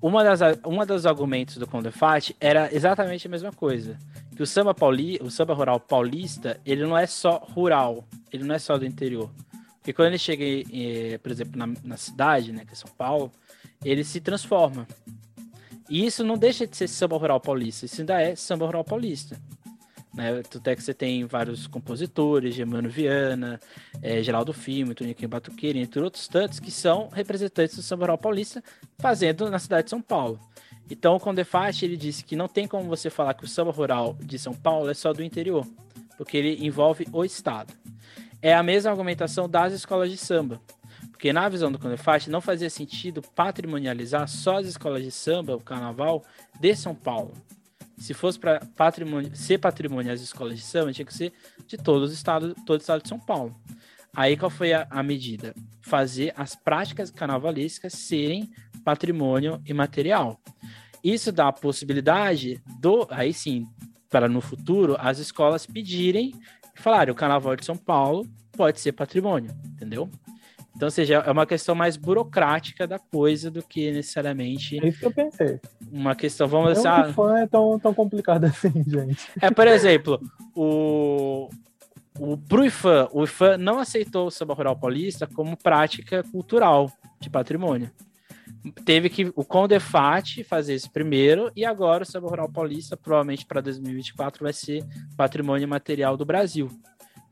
uma das, uma dos argumentos do Condefat era exatamente a mesma coisa. Que o samba, pauli, o samba rural paulista, ele não é só rural, ele não é só do interior. Porque quando ele chega, eh, por exemplo, na, na cidade, né, que é São Paulo, ele se transforma. E isso não deixa de ser samba rural paulista, isso ainda é samba rural paulista. Né? Tanto é que você tem vários compositores, Germano Viana, é, Geraldo Filme, Toniquinho Batuqueira, entre outros tantos, que são representantes do samba rural paulista fazendo na cidade de São Paulo. Então, o Condefat, ele disse que não tem como você falar que o samba rural de São Paulo é só do interior, porque ele envolve o Estado. É a mesma argumentação das escolas de samba. Porque na visão do Condefat não fazia sentido patrimonializar só as escolas de samba, o carnaval, de São Paulo. Se fosse para patrimônio, ser patrimônio as escolas de samba, tinha que ser de todos os estados, todo o estado de São Paulo. Aí qual foi a, a medida? Fazer as práticas carnavalescas serem patrimônio imaterial. Isso dá a possibilidade do, aí sim, para no futuro as escolas pedirem, falarem, o Carnaval de São Paulo pode ser patrimônio, entendeu? Então, ou seja, é uma questão mais burocrática da coisa do que necessariamente. É isso que eu pensei. Uma questão, vamos dizer. Não fã é tão, tão complicado *laughs* assim, gente. É, por exemplo, o. O, pro IFAM, o IFAM não aceitou o samba rural paulista como prática cultural de patrimônio. Teve que o Condefat fazer isso primeiro e agora o samba rural paulista, provavelmente para 2024, vai ser patrimônio material do Brasil.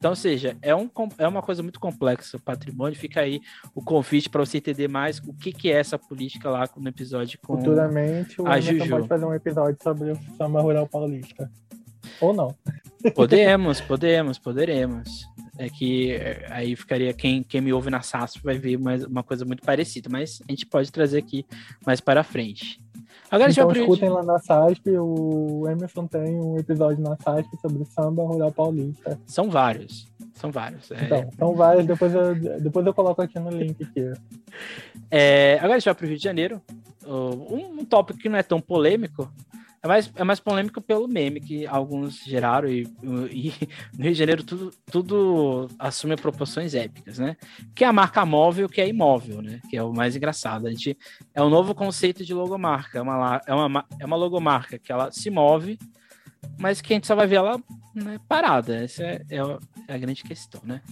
Então, ou seja, é, um, é uma coisa muito complexa o patrimônio. Fica aí o convite para você entender mais o que, que é essa política lá no episódio com Futuramente, o a Juju. pode fazer um episódio sobre o samba rural paulista. Ou não. Podemos, podemos, poderemos. É que é, aí ficaria quem, quem me ouve na SASP vai ver mais, uma coisa muito parecida, mas a gente pode trazer aqui mais para frente. Agora então escutem lá na SASP, o Emerson tem um episódio na SASP sobre samba rural paulista. São vários. São vários. É... Então, são vários, depois eu, depois eu coloco aqui no link aqui. É, agora a gente vai para o Rio de Janeiro. Um, um tópico que não é tão polêmico, é mais, é mais polêmico pelo meme que alguns geraram e, e, *laughs* no Rio de Janeiro tudo, tudo assume proporções épicas, né? Que é a marca móvel, que é imóvel, né? Que é o mais engraçado. A gente, é um novo conceito de logomarca. É uma, é uma, é uma logomarca que ela se move, mas que a gente só vai ver ela né, parada. Essa é, é, é a grande questão, né?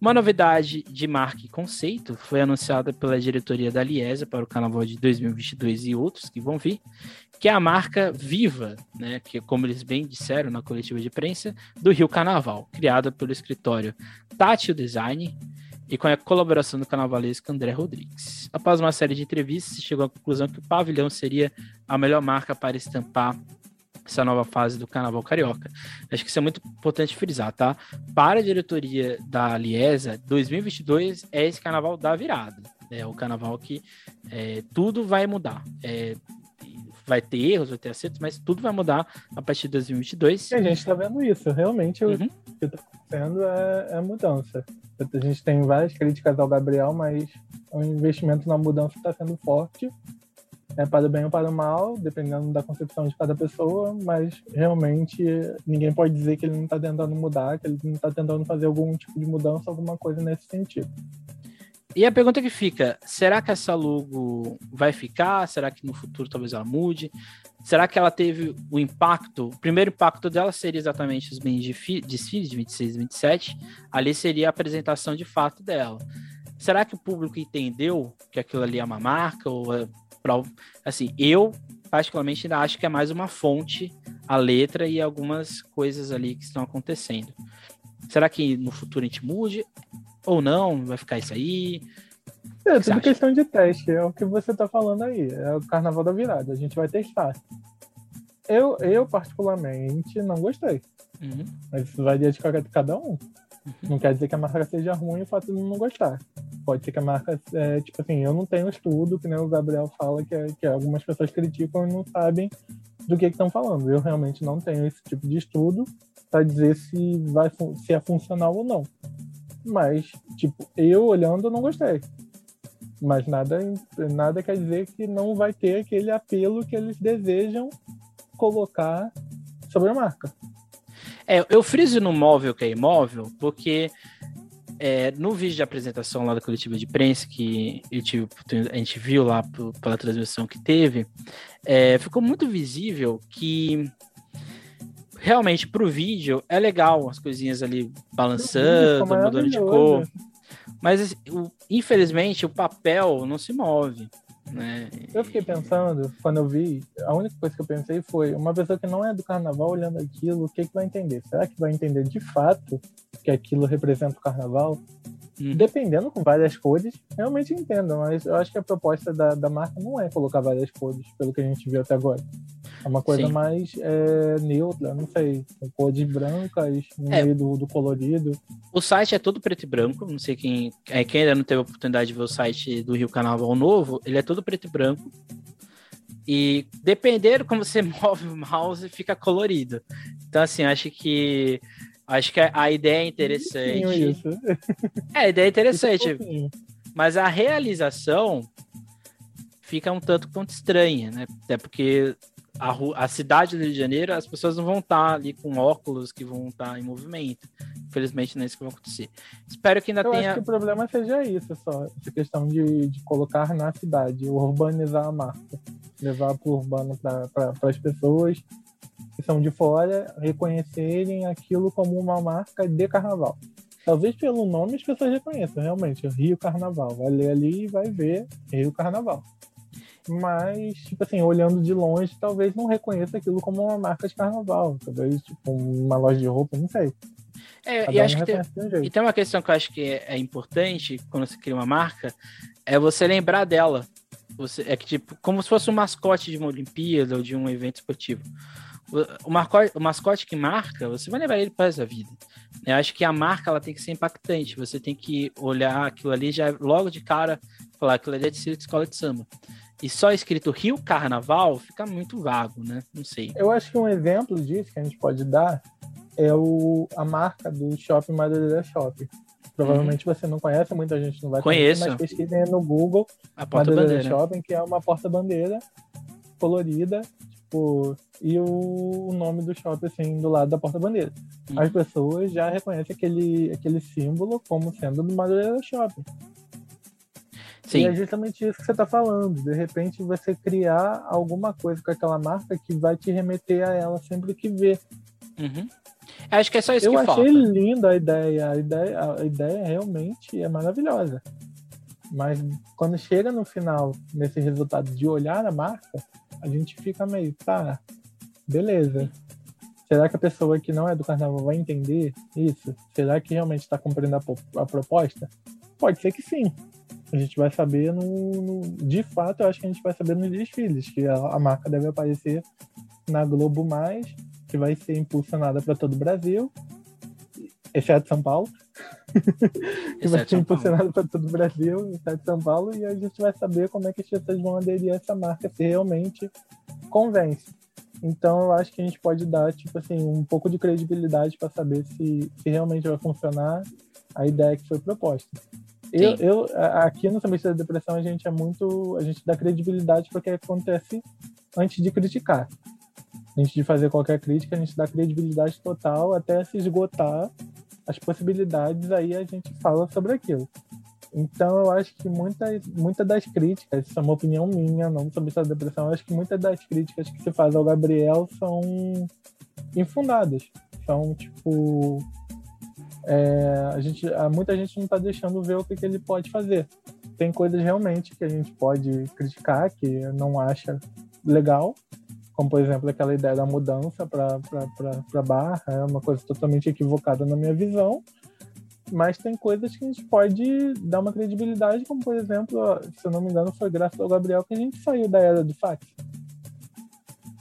Uma novidade de marca e conceito foi anunciada pela diretoria da Liesa para o Carnaval de 2022 e outros que vão vir, que é a marca Viva, né, que como eles bem disseram na coletiva de imprensa, do Rio Carnaval, criada pelo escritório Tátil Design e com a colaboração do carnavalesco André Rodrigues. Após uma série de entrevistas, se chegou à conclusão que o pavilhão seria a melhor marca para estampar essa nova fase do Carnaval Carioca. Acho que isso é muito importante frisar, tá? Para a diretoria da Liesa, 2022 é esse Carnaval da virada. É o Carnaval que é, tudo vai mudar. É, vai ter erros, vai ter acertos, mas tudo vai mudar a partir de 2022. E a gente está vendo isso, realmente uhum. o que está acontecendo é, é mudança. A gente tem várias críticas ao Gabriel, mas o investimento na mudança está sendo forte, é para o bem ou para o mal, dependendo da concepção de cada pessoa, mas realmente ninguém pode dizer que ele não está tentando mudar, que ele não está tentando fazer algum tipo de mudança, alguma coisa nesse sentido. E a pergunta que fica: será que essa logo vai ficar? Será que no futuro talvez ela mude? Será que ela teve o impacto? O primeiro impacto dela seria exatamente os bens de desfiles de 26 e 27. Ali seria a apresentação de fato dela. Será que o público entendeu que aquilo ali é uma marca? Ou é pra, assim, eu particularmente ainda acho que é mais uma fonte a letra e algumas coisas ali que estão acontecendo. Será que no futuro a gente mude? Ou não? Vai ficar isso aí? É tudo questão de teste, é o que você está falando aí. É o carnaval da virada, a gente vai testar. Eu, eu particularmente, não gostei. Uhum. Mas isso vai de cada um. Uhum. Não quer dizer que a marca seja ruim o fato de não gostar. Pode ser que a marca, é, tipo assim, eu não tenho estudo, que nem o Gabriel fala, que, é, que algumas pessoas criticam e não sabem do que estão falando. Eu realmente não tenho esse tipo de estudo para dizer se, vai, se é funcional ou não. Mas, tipo, eu olhando, não gostei. Mas nada, nada quer dizer que não vai ter aquele apelo que eles desejam colocar sobre a marca. É, eu friso no móvel que é imóvel, porque é, no vídeo de apresentação lá da coletiva de prensa, que tive, a gente viu lá pela transmissão que teve, é, ficou muito visível que realmente para o vídeo é legal as coisinhas ali balançando, mudando de cor. Mas assim, infelizmente o papel não se move. Né? Eu fiquei pensando, quando eu vi, a única coisa que eu pensei foi: uma pessoa que não é do carnaval olhando aquilo, o que, que vai entender? Será que vai entender de fato que aquilo representa o carnaval? Hum. Dependendo com várias cores, realmente entendo, mas eu acho que a proposta da, da marca não é colocar várias cores, pelo que a gente viu até agora. É uma coisa Sim. mais é, neutra, não sei, com cores brancas no é. meio do, do, colorido. O site é todo preto e branco, não sei quem, é, quem ainda não teve a oportunidade de ver o site do Rio Carnaval Novo, ele é todo preto e branco. E dependendo como você *laughs* move o mouse, fica colorido. Então, assim, acho que acho que a ideia é interessante. É, a ideia é *laughs* interessante. mas a realização fica um tanto quanto estranha, né? Até porque a, a cidade do Rio de Janeiro, as pessoas não vão estar ali com óculos que vão estar em movimento. Infelizmente, não é isso que vai acontecer. Espero que ainda Eu tenha. acho que o problema seja isso só. Essa questão de, de colocar na cidade, urbanizar a marca. Levar para o urbano para as pessoas que são de fora reconhecerem aquilo como uma marca de carnaval. Talvez pelo nome as pessoas reconheçam, realmente, Rio Carnaval. Vai ler ali e vai ver Rio Carnaval mas, tipo assim, olhando de longe, talvez não reconheça aquilo como uma marca de carnaval. Talvez, tipo, uma loja de roupa, não sei. É, e, acho que tem, um e tem uma questão que eu acho que é, é, importante quando você cria uma marca, é você lembrar dela. Você, é que, tipo, como se fosse um mascote de uma Olimpíada ou de um evento esportivo. O, mascote, o mascote que marca, você vai levar ele para essa vida. Eu acho que a marca ela tem que ser impactante. Você tem que olhar aquilo ali já logo de cara, falar aquilo ali é de escola de samba e só escrito Rio Carnaval, fica muito vago, né? Não sei. Eu acho que um exemplo disso que a gente pode dar é o, a marca do Shopping Madureira Shopping. Provavelmente uhum. você não conhece, muita gente não vai Conheço. conhecer, mas pesquisem no Google a Madureira Shopping, que é uma porta-bandeira colorida, tipo, e o, o, nome do shopping assim do lado da porta-bandeira. Uhum. As pessoas já reconhecem aquele, aquele símbolo como sendo do Madureira Shopping. Sim. E é justamente isso que você está falando. De repente, você criar alguma coisa com aquela marca que vai te remeter a ela sempre que vê. Uhum. Acho que é só isso Eu que achei falta. linda a ideia. A ideia. A ideia realmente é maravilhosa. Mas quando chega no final, nesse resultado de olhar a marca, a gente fica meio, tá, beleza. Será que a pessoa que não é do carnaval vai entender isso? Será que realmente está cumprindo a, a proposta? Pode ser que sim a gente vai saber no, no, De fato, eu acho que a gente vai saber nos desfiles, que a, a marca deve aparecer na Globo Mais, que vai ser impulsionada para todo o Brasil, exceto São Paulo. *laughs* que vai ser impulsionada para todo o Brasil, exceto São Paulo, e a gente vai saber como é que as pessoas vão aderir a essa marca se realmente convence. Então eu acho que a gente pode dar tipo assim um pouco de credibilidade para saber se, se realmente vai funcionar a ideia que foi proposta. Eu, eu, aqui no Semestre da Depressão, a gente é muito. A gente dá credibilidade para o que acontece antes de criticar. Antes de fazer qualquer crítica, a gente dá credibilidade total até se esgotar as possibilidades, aí a gente fala sobre aquilo. Então, eu acho que muitas, muitas das críticas, isso é uma opinião minha, não sobre essa depressão, eu acho que muitas das críticas que se faz ao Gabriel são infundadas. São, tipo, é, a gente, muita gente não está deixando ver o que, que, ele pode fazer. Tem coisas realmente que a gente pode criticar, que não acha legal, como por exemplo aquela ideia da mudança para barra, é uma coisa totalmente equivocada na minha visão. Mas tem coisas que a gente pode dar uma credibilidade, como por exemplo, se eu não me engano, foi graças ao Gabriel que a gente saiu da era do fax.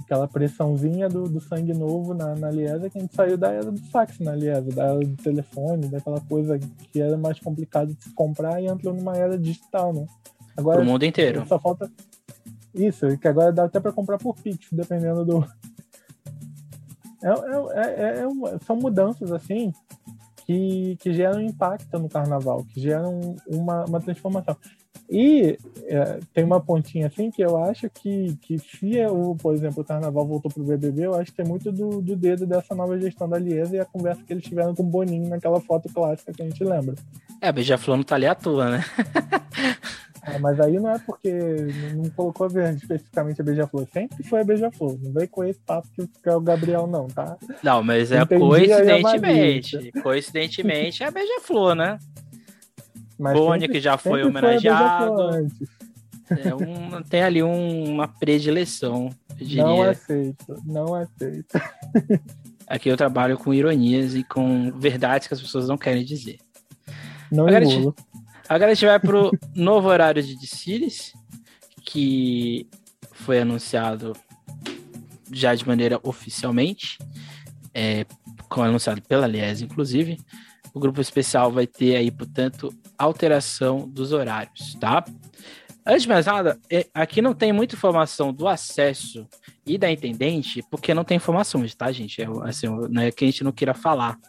Aquela pressãozinha do, do sangue novo na, na Liesa, que a gente saiu da era do fax na Liesa, da era do telefone, daquela coisa que era mais complicado de se comprar e entrou numa era digital, né? Agora, Pro mundo inteiro. Só falta. Isso, que agora dá até para comprar por Pix, dependendo do. É, é, é, é, são mudanças assim que, que geram impacto no carnaval, que geram uma, uma transformação. E é, tem uma pontinha assim que eu acho que, que se, o, por exemplo, o Carnaval voltou pro BBB, eu acho que tem muito do, do dedo dessa nova gestão da Liesa e a conversa que eles tiveram com o Boninho naquela foto clássica que a gente lembra. É, a Beija-Flor não tá ali à toa, né? *laughs* é, mas aí não é porque não colocou especificamente a Beija-Flor. Sempre foi a Beija-Flor. Não veio com esse papo que é o Gabriel, não, tá? Não, mas é Entendi coincidentemente. Coincidentemente é a Beija-Flor, né? Mas Boni, sempre, que já foi homenageado. É um, tem ali um, uma predileção, eu diria. Não aceito, não aceito. *laughs* Aqui eu trabalho com ironias e com verdades que as pessoas não querem dizer. Não agora, a gente, agora a gente vai pro *laughs* novo horário de Dicilis, que foi anunciado já de maneira oficialmente, é, anunciado pela Lies, inclusive. O grupo especial vai ter aí, portanto, alteração dos horários, tá? Antes de mais nada, é, aqui não tem muita informação do acesso e da intendente, porque não tem informação, tá, gente? É, assim, não é que a gente não queira falar.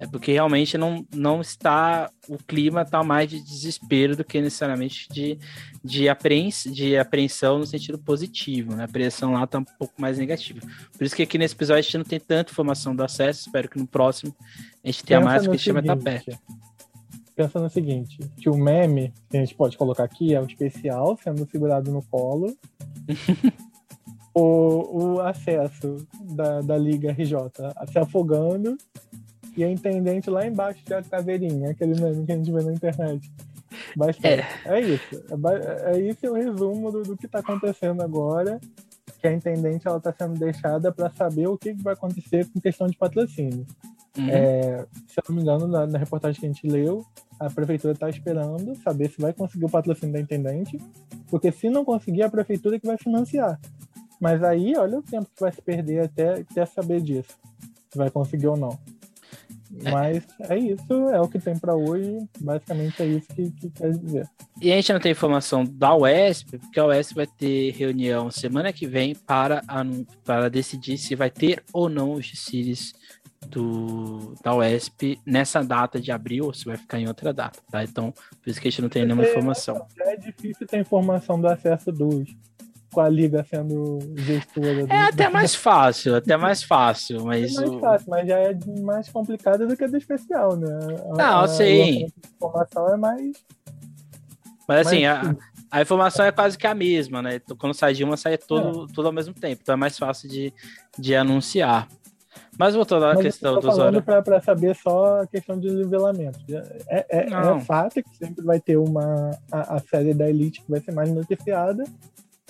É porque realmente não, não está. O clima está mais de desespero do que necessariamente de, de, apreens, de apreensão no sentido positivo. Né? A apreensão lá está um pouco mais negativa. Por isso que aqui nesse episódio a gente não tem tanta informação do acesso. Espero que no próximo a gente tenha mais, porque a gente vai estar perto pensa no seguinte, que o meme que a gente pode colocar aqui é o especial sendo segurado no colo. *laughs* o, o acesso da, da Liga RJ se afogando e a intendente lá embaixo de caveirinha, aquele meme que a gente vê na internet. É. é isso. É, é isso o resumo do, do que está acontecendo agora. Que a intendente ela está sendo deixada para saber o que, que vai acontecer com questão de patrocínio. Uhum. É, se eu não me engano, na, na, reportagem que a gente leu, a prefeitura está esperando saber se vai conseguir o patrocínio da intendente, porque se não conseguir, a prefeitura é que vai financiar. Mas aí, olha o tempo que vai se perder até, até saber disso, se vai conseguir ou não. É. Mas é isso, é o que tem para hoje. Basicamente é isso que, que, quer dizer. E a gente não tem informação da UESP, porque a UESP vai ter reunião semana que vem para, para decidir se vai ter ou não os GCIRES do, da UESP nessa data de abril ou se vai ficar em outra data, tá? Então, por isso que a gente não tem nenhuma informação. É difícil ter informação do acesso dos com a liga sendo gestora. É até mais fácil, até mais fácil, mas. É mais fácil, mas já é mais complicado do que a do especial, né? Não, a, sim. A informação é mais. Mas assim, mais a, a, informação é quase que a mesma, né? Quando sai de uma, sai todo, é. tudo ao mesmo tempo. Então é mais fácil de, de anunciar. Mas voltando à questão dos horários. Para saber só a questão de nivelamento. É, é, é, fato que sempre vai ter uma a, a série da Elite que vai ser mais noticiada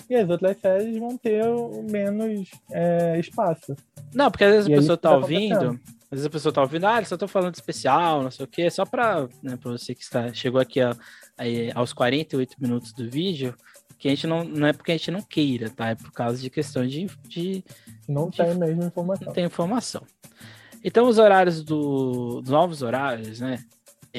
e as outras séries vão ter menos é, espaço. Não, porque às vezes e a pessoa tá, tá ouvindo, às vezes a pessoa tá ouvindo, ah, só tô falando de especial, não sei o quê, só para né, pra você que está, chegou aqui a, a, aos 48 minutos do vídeo, que a gente não, não é porque a gente não queira, tá? É por causa de questão de. de não de, tem mesmo informação. Não tem informação. Então, os horários do. Os novos horários, né?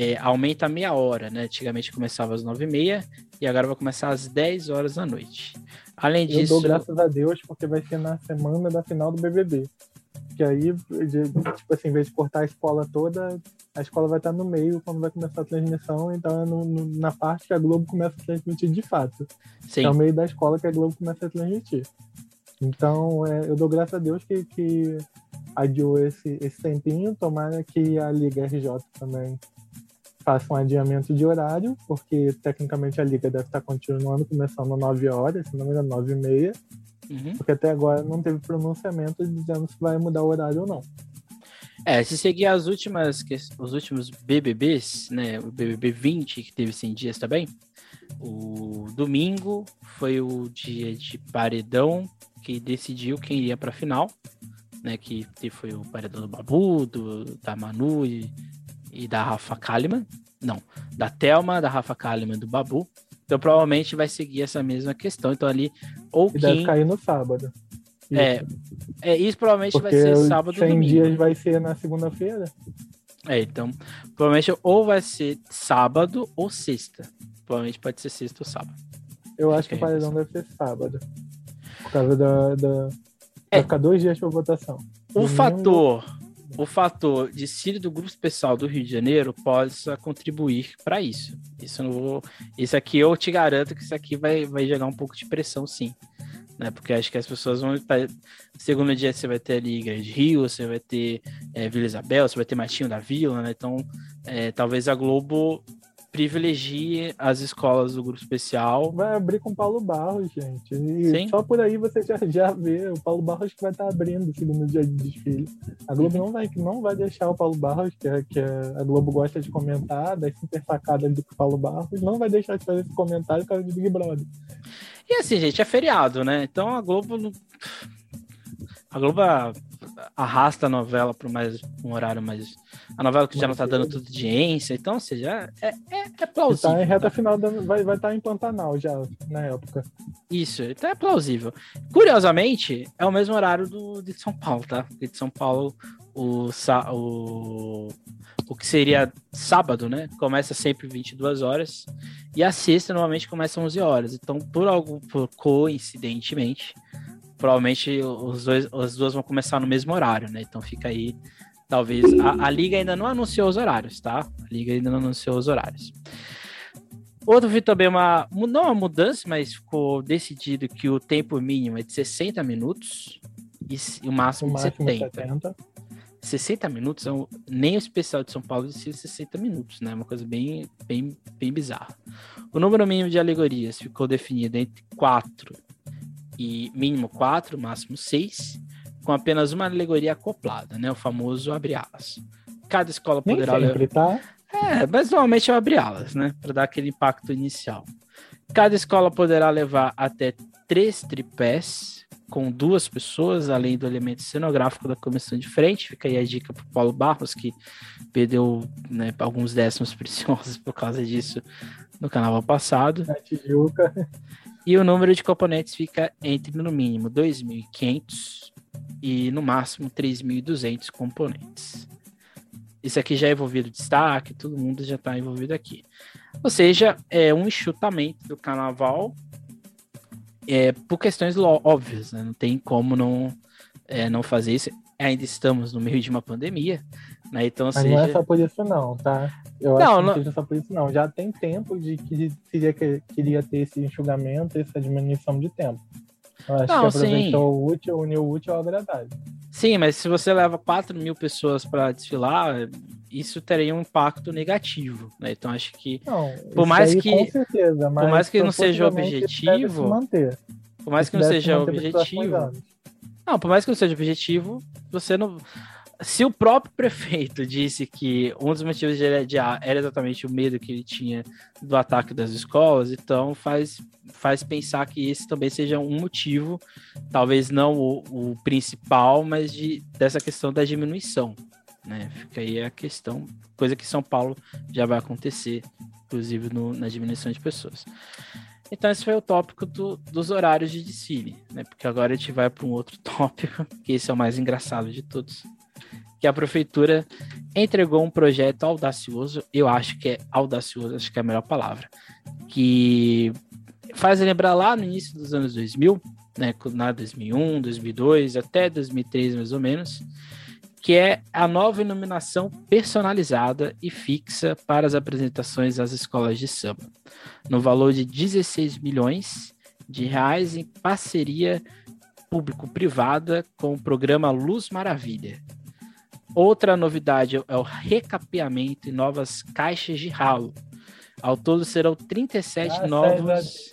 É, aumenta meia hora, né? Antigamente começava às nove e meia e agora vai começar às 10 horas da noite. Além disso. Eu dou graças a Deus porque vai ser na semana da final do BBB. Que aí, tipo assim, em vez de cortar a escola toda, a escola vai estar no meio quando vai começar a transmissão, então é no, no, na parte que a Globo começa a transmitir de fato. Sim. É o meio da escola que a Globo começa a transmitir. Então, é, eu dou graças a Deus que, que adiou esse, esse tempinho, tomara que a Liga RJ também faça um adiamento de horário, porque tecnicamente a liga deve estar continuando começando às 9 horas, se não me engano, 9 e meia, uhum. porque até agora não teve pronunciamento dizendo se vai mudar o horário ou não. É, se seguir as últimas, os últimos BBBs, né, o BBB 20, que teve 100 dias também, o domingo foi o dia de paredão que decidiu quem iria para a final, né, que foi o paredão do Babu, do, da Manu e e da Rafa Kalimann. Não, da Thelma, da Rafa Kalimann do Babu. Então provavelmente vai seguir essa mesma questão. Então ali, ou e quem... deve cair no sábado. É, é, isso provavelmente Porque vai ser sábado ou 100 domingo. dias vai ser na segunda-feira. É, então, provavelmente ou vai ser sábado ou sexta. Provavelmente pode ser sexta ou sábado. Eu acho Fica que o paredão deve ser sábado. Por causa da. da... É. Vai ficar dois dias pra votação. O Domingo- fator, o fator de ser do grupo especial do Rio de Janeiro possa contribuir para isso. Isso não vou, isso aqui eu te garanto que isso aqui vai, vai gerar um pouco de pressão, sim. Né? Porque acho que as pessoas vão. Segundo dia você vai ter ali Grande Rio, você vai ter é, Vila Isabel, você vai ter Martinho da Vila, né? Então, é, talvez a Globo privilegie as escolas do grupo especial. Vai abrir com o Paulo Barros, gente. E Sim. só por aí você já, já vê. O Paulo Barros que vai estar abrindo o segundo dia de desfile. A Globo Uhum. não, vai, não vai deixar o Paulo Barros, que, é- que é- a Globo gosta de comentar, das super sacadas do Paulo Barros, não vai deixar de fazer esse comentário por causa de Big Brother. E assim, gente, é feriado, né? Então a Globo. A Globo a- arrasta a novela para mais um horário mais. A novela que já não tá dando toda audiência, então, ou seja, é, é, é plausível. tá em reta tá? final, vai estar tá em Pantanal já, na época. Isso, então é plausível. Curiosamente, é o mesmo horário do de São Paulo, tá? Porque de São Paulo, o, o, o que seria sábado, né? Começa sempre 22 horas. E a sexta normalmente começa 11 horas. Então, por algum, por coincidentemente, provavelmente os dois, as duas vão começar no mesmo horário, né? Então fica aí, talvez. A, a Liga ainda não anunciou os horários, tá? A Liga ainda não anunciou os horários. Outro vi também uma, não uma mudança, mas ficou decidido que o tempo mínimo é de 60 minutos e s- e o máximo de máximo 70. 70. 60 minutos, é nem o especial de São Paulo decide 60 minutos, né? Uma coisa bem, bem, bem bizarra. O número mínimo de alegorias ficou definido entre 4 e mínimo 4, máximo 6, com apenas uma alegoria acoplada, né? O famoso abre alas. Cada escola Nem poderá levar. sempre, tá? É, mas normalmente eu abri alas, né? Para dar aquele impacto inicial. Cada escola poderá levar até três tripés com duas pessoas, além do elemento cenográfico da comissão de frente. Fica aí a dica para Paulo Barros, que perdeu né, alguns décimos *laughs* preciosos por causa disso no carnaval passado. Na Tijuca. E o número de componentes fica entre, no mínimo, 2.500 e, no máximo, 3.200 componentes. Isso aqui já é envolvido destaque, todo mundo já está envolvido aqui. Ou seja, é um enxutamento do carnaval é, por questões óbvias, né? Não tem como não, é, não fazer isso. Ainda estamos no meio de uma pandemia, né? Então, Mas não é seja... só por isso, não, tá? Eu Não, acho que não- seja só por isso, não. Já tem tempo de que seria que queria ter esse enxugamento, essa diminuição de tempo. Eu acho Não, que aproveitou o útil, uniu o útil ao agradável. Sim, mas se você leva 4 mil pessoas para desfilar, isso teria um impacto negativo, né? Então acho que, Não, Por mais aí, que- certeza, mas mais que não seja objetivo, manter. por mais que não seja objetivo, não, por mais que não seja objetivo, você não. Se o próprio prefeito disse que um dos motivos de ele adiar era exatamente o medo que ele tinha do ataque das escolas, então faz, faz pensar que esse também seja um motivo, talvez não o, o principal, mas de, dessa questão da diminuição. Né? Fica aí a questão, coisa que São Paulo já vai acontecer, inclusive no- na diminuição de pessoas. Então esse foi o tópico do- dos horários de desfile, né? Porque agora a gente vai para um outro *laughs* tópico, que esse é o mais engraçado de todos. Que a prefeitura entregou um projeto audacioso, eu acho que é audacioso, acho que é a melhor palavra, que faz lembrar lá no início dos anos 2000, né, na 2001, 2002, até 2003 mais ou menos, que é a nova iluminação personalizada e fixa para as apresentações às escolas de samba, no valor de 16 milhões de reais em parceria público-privada com o programa Luz Maravilha. Outra novidade é o recapeamento e novas caixas de ralo. Ao todo serão 37 Graças novos.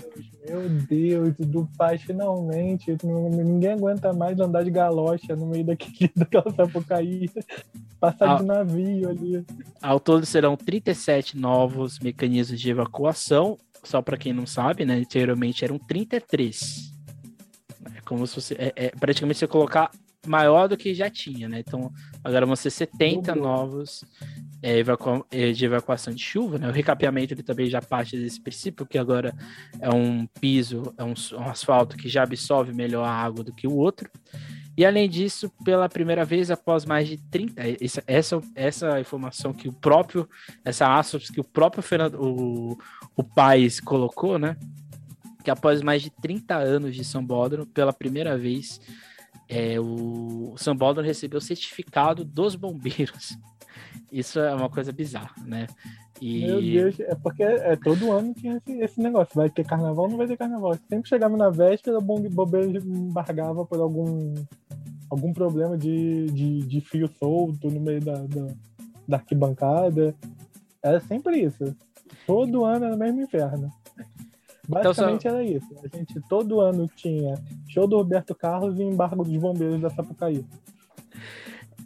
Meu Deus, do Paz, finalmente. Ninguém aguenta mais andar de galocha no meio daquele, *laughs* daquela Sapucaí. Passar Ah. de navio ali. Ao todo serão 37 novos mecanismos de evacuação. Só para quem não sabe, né? Anteriormente eram 33. É como se você. É, é praticamente você colocar maior do que já tinha, né? Então, agora vão ser 70 novos é, evacu é, de evacuação de chuva, né? O recapeamento ele também já parte desse princípio, que agora é um piso, é um, um asfalto que já absorve melhor a água do que o outro. E além disso, pela primeira vez após mais de 30, é, essa, essa, essa informação que o próprio, essa aspas que o próprio Fernando, o, o Paes colocou, né? Que após mais de 30 anos de São Bódromo, pela primeira vez, é, o São Bódromo recebeu o certificado dos bombeiros. Isso é uma coisa bizarra, né? E... Meu Deus, é porque é, todo ano tinha esse, esse, negócio. Vai ter carnaval não vai ter carnaval? Sempre chegava na véspera, o bombeiro embargava por algum algum problema de, de, de fio solto no meio da, da, da, arquibancada. Era sempre isso. Todo ano era o mesmo inferno. Basicamente então, só... era isso. A gente todo ano tinha show do Roberto Carlos e embargo dos bombeiros da Sapucaí.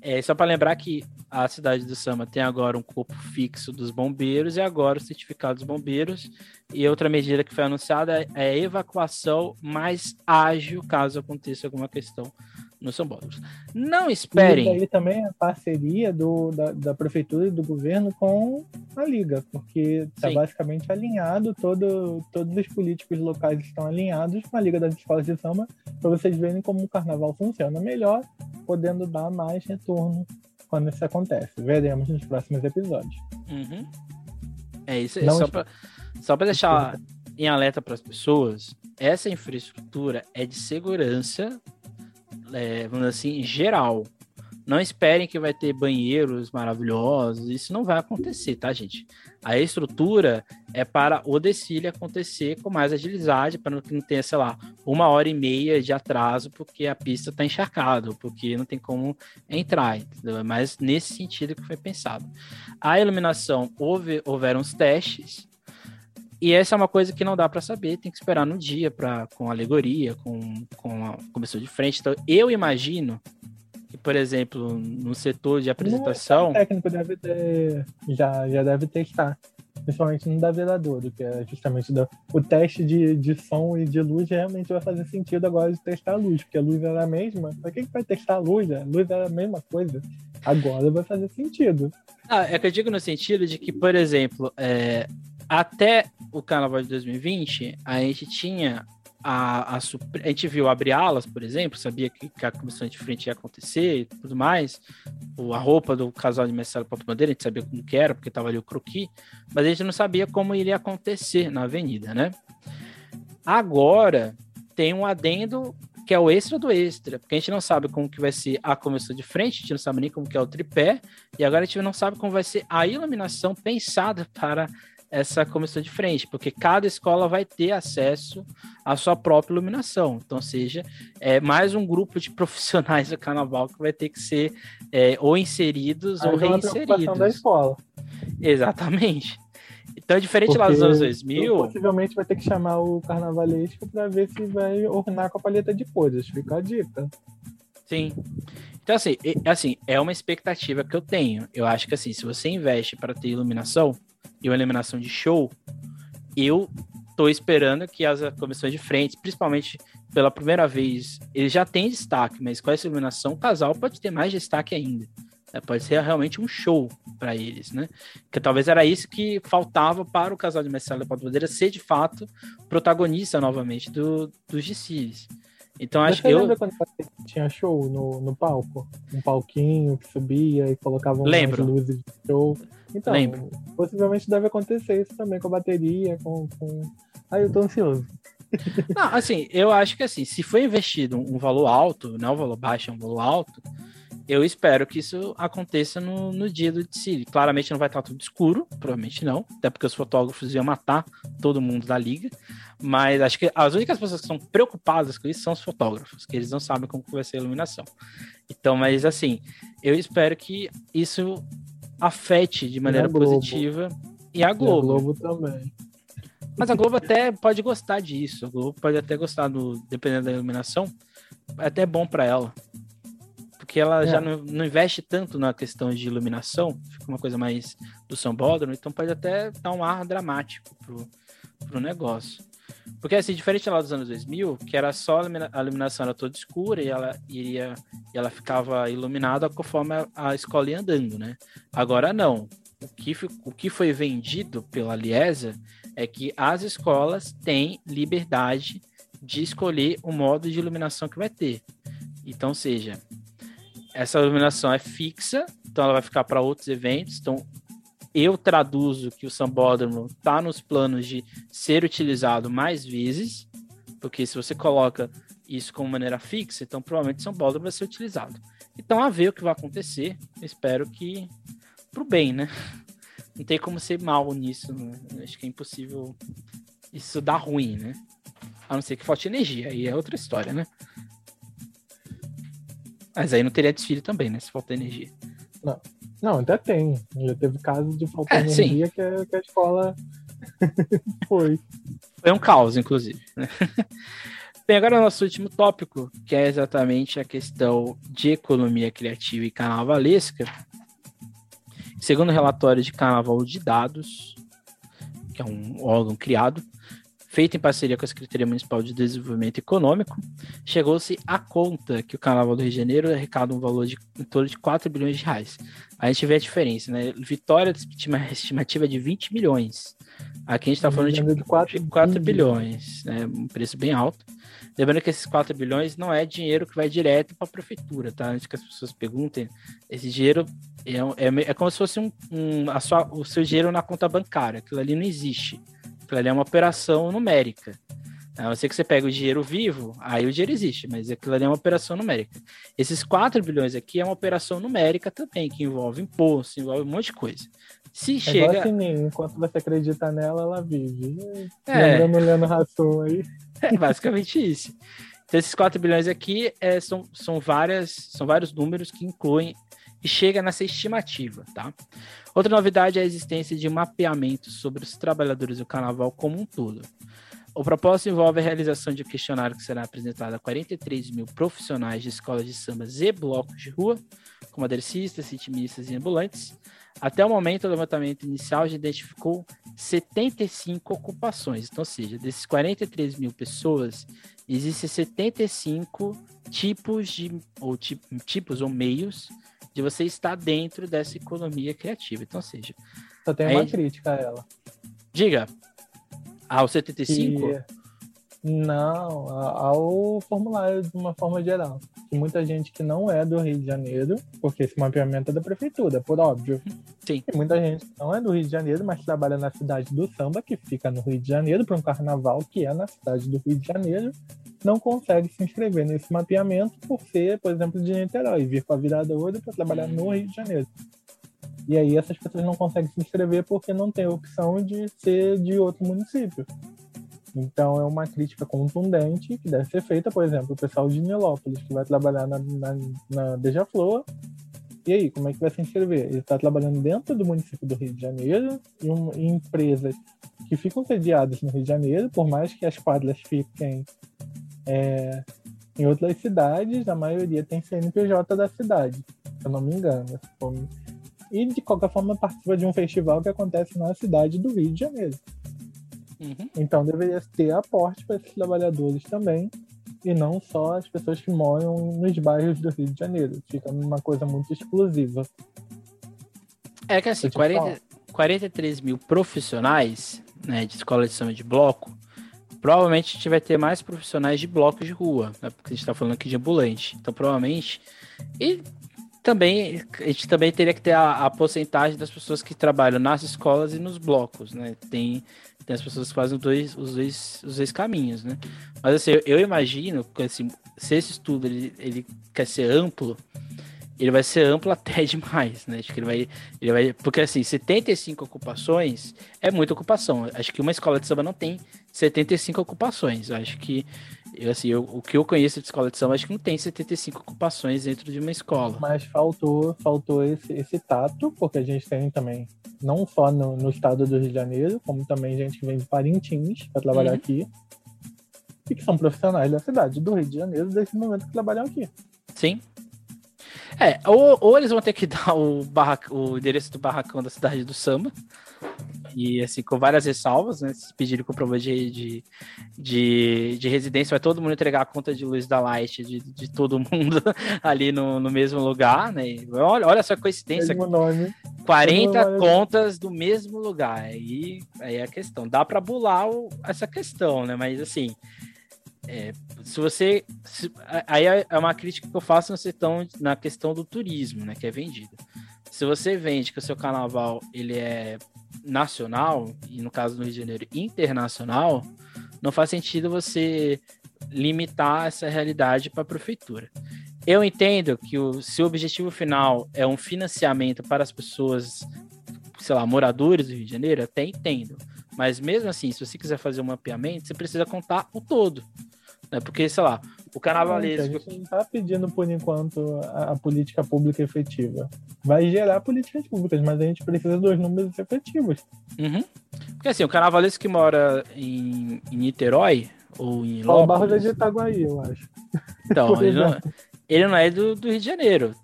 É, só para lembrar que a cidade do Sama tem agora um corpo fixo dos bombeiros e agora o certificado dos bombeiros. E outra medida que foi anunciada é a evacuação mais ágil caso aconteça alguma questão no São Paulo. Não esperem. E daí também a parceria do, da, da, prefeitura e do governo com a liga, porque está basicamente alinhado, todo, todos os políticos locais estão alinhados com a liga das escolas de samba, para vocês verem como o carnaval funciona melhor, podendo dar mais retorno quando isso acontece. Veremos nos próximos episódios. Uhum. É isso. aí. só para deixar em alerta para as pessoas, essa infraestrutura é de segurança é, vamos assim, geral. Não esperem que vai ter banheiros maravilhosos, isso não vai acontecer, tá, gente? A estrutura é para o desfile acontecer com mais agilidade, para não ter, sei lá, uma hora e meia de atraso, porque a pista está encharcada, porque não tem como entrar, entendeu? É nesse sentido que foi pensado. A iluminação, houve, houveram os testes, e essa é uma coisa que não dá para saber, tem que esperar no dia para com alegoria, com, com a comissão de frente. Então, eu imagino que, por exemplo, no setor de apresentação. O técnico deve ter. Já, já deve testar. Principalmente no da vereadora, que é justamente do, o teste de, de som e de luz realmente vai fazer sentido agora de testar a luz, porque a luz era a mesma. Para que, que vai testar a luz? A luz era a mesma coisa. Agora vai fazer sentido. Ah, é que eu digo no sentido de que, por exemplo, é, até o carnaval de 2020, a gente tinha a, a, a gente viu abrir alas, por exemplo, sabia que, que, a comissão de frente ia acontecer e tudo mais. O, a roupa do casal de Marcelo Papo Bandeira, a gente sabia como que era, porque estava ali o croqui, mas a gente não sabia como iria acontecer na avenida, né? Agora tem um adendo que é o extra do extra, porque a gente não sabe como que vai ser a comissão de frente, a gente não sabe nem como que é o tripé, e agora a gente não sabe como vai ser a iluminação pensada para essa comissão de frente, porque cada escola vai ter acesso à sua própria iluminação. Então, seja, é mais um grupo de *laughs* profissionais do carnaval que vai ter que ser é, ou inseridos Aí ou reinseridos. da escola. Exatamente. Então, é diferente porque lá dos anos 2000. Possivelmente vai ter que chamar o carnavalesco para ver se vai ornar com a palheta de cores. Fica a dica. Sim. Então, assim, assim, é uma expectativa que eu tenho. Eu acho que, assim, se você investe para ter iluminação, e uma eliminação de show, eu tô esperando que as comissões de frente, principalmente pela primeira vez, eles já têm destaque, mas com essa iluminação, o casal pode ter mais destaque ainda. É, pode ser realmente um show para eles, né? Que talvez era isso que faltava para o casal de Marcelo e Bandeira ser de fato protagonista novamente do, dos desfiles. Então acho que eu. Lembra quando tinha show no, no palco? Um palquinho que subia e colocava umas luzes de show. Então, Lembro. possivelmente deve acontecer isso também com a bateria, com. com... Aí eu tô ansioso. *laughs* Não, assim, eu acho que assim, se for investido um valor alto, não um valor baixo, é um valor alto, eu espero que isso aconteça no, no dia do desfile. Claramente não vai estar tudo escuro, provavelmente não, até porque os fotógrafos iam matar todo mundo da liga. Mas acho que as únicas pessoas que estão preocupadas com isso são os fotógrafos, que eles não sabem como vai ser a iluminação. Então, mas assim, eu espero que isso afete de maneira positiva. E a Globo. E a Globo também. Mas a Globo até pode gostar disso. A Globo pode até gostar do, dependendo da iluminação, é até bom para ela. Porque ela é. já não, não, investe tanto na questão de iluminação, fica uma coisa mais do São Bódromo, então pode até dar um ar dramático pro, pro negócio. Porque, assim, diferente lá dos anos 2000, que era só a iluminação era toda escura e ela iria e ela ficava iluminada conforme a, escola ia andando, né? Agora não. O que, o que foi vendido pela Liesa é que as escolas têm liberdade de escolher o modo de iluminação que vai ter. Então, seja, essa iluminação é fixa, então ela vai ficar para outros eventos. Então, eu traduzo que o sambódromo está nos planos de ser utilizado mais vezes, porque se você coloca isso como maneira fixa, então provavelmente o sambódromo vai ser utilizado. Então, a ver o que vai acontecer, espero que pro bem, né? *laughs* Não tem como ser mal nisso, né? acho que é impossível isso dar ruim, né? A não ser que falte energia, aí é outra história, né? Mas aí não teria desfile também, né? Se falta energia. Não. Não, até tem. Já teve casos de falta é, de energia que a, que a, escola *laughs* foi. Foi um caos, inclusive. Né? *laughs* Bem, agora o nosso último tópico, que é exatamente a questão de economia criativa e carnavalesca. Segundo o relatório de Carnaval de Dados, que é um órgão criado, feito em parceria com a Secretaria Municipal de Desenvolvimento Econômico, chegou-se à conta que o Carnaval do Rio de Janeiro arrecada um valor de em torno de 4 bilhões de reais. A gente vê a diferença, né? Vitória estimativa de 20 milhões. Aqui a gente está falando de, de 4, 4 bilhões, né? um preço bem alto. Lembrando que esses 4 bilhões não é dinheiro que vai direto para a prefeitura, tá? Antes que as pessoas perguntem, esse dinheiro é, é, é como se fosse um, um a sua, o seu dinheiro na conta bancária, aquilo ali não existe. Aquilo ali é uma operação numérica. A não ser que você pega o dinheiro vivo, aí o dinheiro existe, mas aquilo ali é uma operação numérica. Esses 4 bilhões aqui é uma operação numérica também, que envolve imposto, envolve um monte de coisa. Se é chega. Igual enquanto você acredita nela, ela vive. É. Lembrando Rassum aí. É basicamente isso. Então, esses 4 bilhões aqui é, são, são, várias, são vários números que incluem e chega nessa estimativa, tá? Outra novidade é a existência de mapeamento sobre os trabalhadores do carnaval como um todo. O propósito envolve a realização de um questionário que será apresentado a 43 mil profissionais de escolas de sambas e blocos de rua, como aderecistas, ritmistas e ambulantes. Até o momento, o levantamento inicial já identificou 75 ocupações. Então, ou seja, desses 43 mil pessoas, existem 75 tipos de ou tipos ou meios de você estar dentro dessa economia criativa. Então, seja. Só tem uma crítica a ela. Diga. Ao 75? E... Não, ao formulário de uma forma geral. Que muita gente que não é do Rio de Janeiro, porque esse mapeamento é da prefeitura, por óbvio. Sim. E muita gente que não é do Rio de Janeiro, mas trabalha na cidade do samba, que fica no Rio de Janeiro, para um carnaval que é na cidade do Rio de Janeiro, não consegue se inscrever nesse mapeamento por ser, por exemplo, de Niterói, vir com a virada hoje para trabalhar no Rio de Janeiro. E aí essas pessoas não conseguem se inscrever porque não tem opção de ser de outro município. Então é uma crítica contundente que deve ser feita, por exemplo, o pessoal de Nilópolis, que vai trabalhar na, na, na Beija-Flor. E aí, como é que vai se inscrever? Ele está trabalhando dentro do município do Rio de Janeiro, em, um, em empresas que ficam sediadas no Rio de Janeiro, por mais que as quadras fiquem é, em outras cidades, a maioria tem CNPJ da cidade, se eu não me engano. E de qualquer forma participa de um festival que acontece na cidade do Rio de Janeiro. Uhum. Então deveria ter aporte para esses trabalhadores também, e não só as pessoas que moram nos bairros do Rio de Janeiro. Fica uma coisa muito exclusiva. É que assim, 40, 43 mil profissionais né, de escola de samba de bloco provavelmente a gente vai ter mais profissionais de blocos de rua, né? porque a gente está falando aqui de ambulante. Então, provavelmente. E também a gente também teria que ter a, a porcentagem das pessoas que trabalham nas escolas e nos blocos, né? Tem, tem as pessoas que fazem os dois, os dois, os dois caminhos, né? Mas assim, eu, eu imagino que assim, se esse estudo ele, ele quer ser amplo, ele vai ser amplo até *laughs* demais, né? Acho que ele vai, ele vai, porque assim, 75 ocupações é muita ocupação. Acho que uma escola de samba não tem 75 ocupações. Acho que eu, assim, eu, o que eu conheço de escola de samba, acho que não tem 75 ocupações dentro de uma escola. Mas faltou, faltou esse, esse tato, porque a gente tem também, não só no, no estado do Rio de Janeiro, como também gente que vem de Parintins para trabalhar uhum. aqui, e que são profissionais da cidade do Rio de Janeiro desse momento que trabalham aqui. Sim. É, ou, ou eles vão ter que *laughs* dar o, o endereço do barracão da cidade do samba, E assim, com várias ressalvas, né? Se pedirem comprovante de, de, de, de, residência, vai todo mundo entregar a conta de luz da Light de, de todo mundo *laughs* ali no, no mesmo lugar, né? E olha, olha essa coincidência. Mesmo nome. 40 contas do mesmo lugar. Aí, aí é a questão. Dá para bular o, essa questão, né? Mas assim. É, se você. Se, aí é, é uma crítica que eu faço na questão do turismo, né? Que é vendido. Se você vende que o seu carnaval ele é nacional, e no caso do Rio de Janeiro, internacional, não faz sentido você limitar essa realidade para a prefeitura. Eu entendo que o, se o objetivo final é um financiamento para as pessoas, sei lá, moradores do Rio de Janeiro, até entendo. Mas mesmo assim, se você quiser fazer um mapeamento, você precisa contar o todo. Né? Porque, sei lá, o carnavalesco. A gente não está pedindo, por enquanto, a, a, política pública efetiva. Vai gerar políticas públicas, mas a gente precisa dos números efetivos. Uhum. Porque assim, o carnavalesco que mora em, em Niterói ou em Lópolis... O Barros é de Itaguaí, eu acho. Então, *laughs* ele não, ele não, é do, do Rio de Janeiro.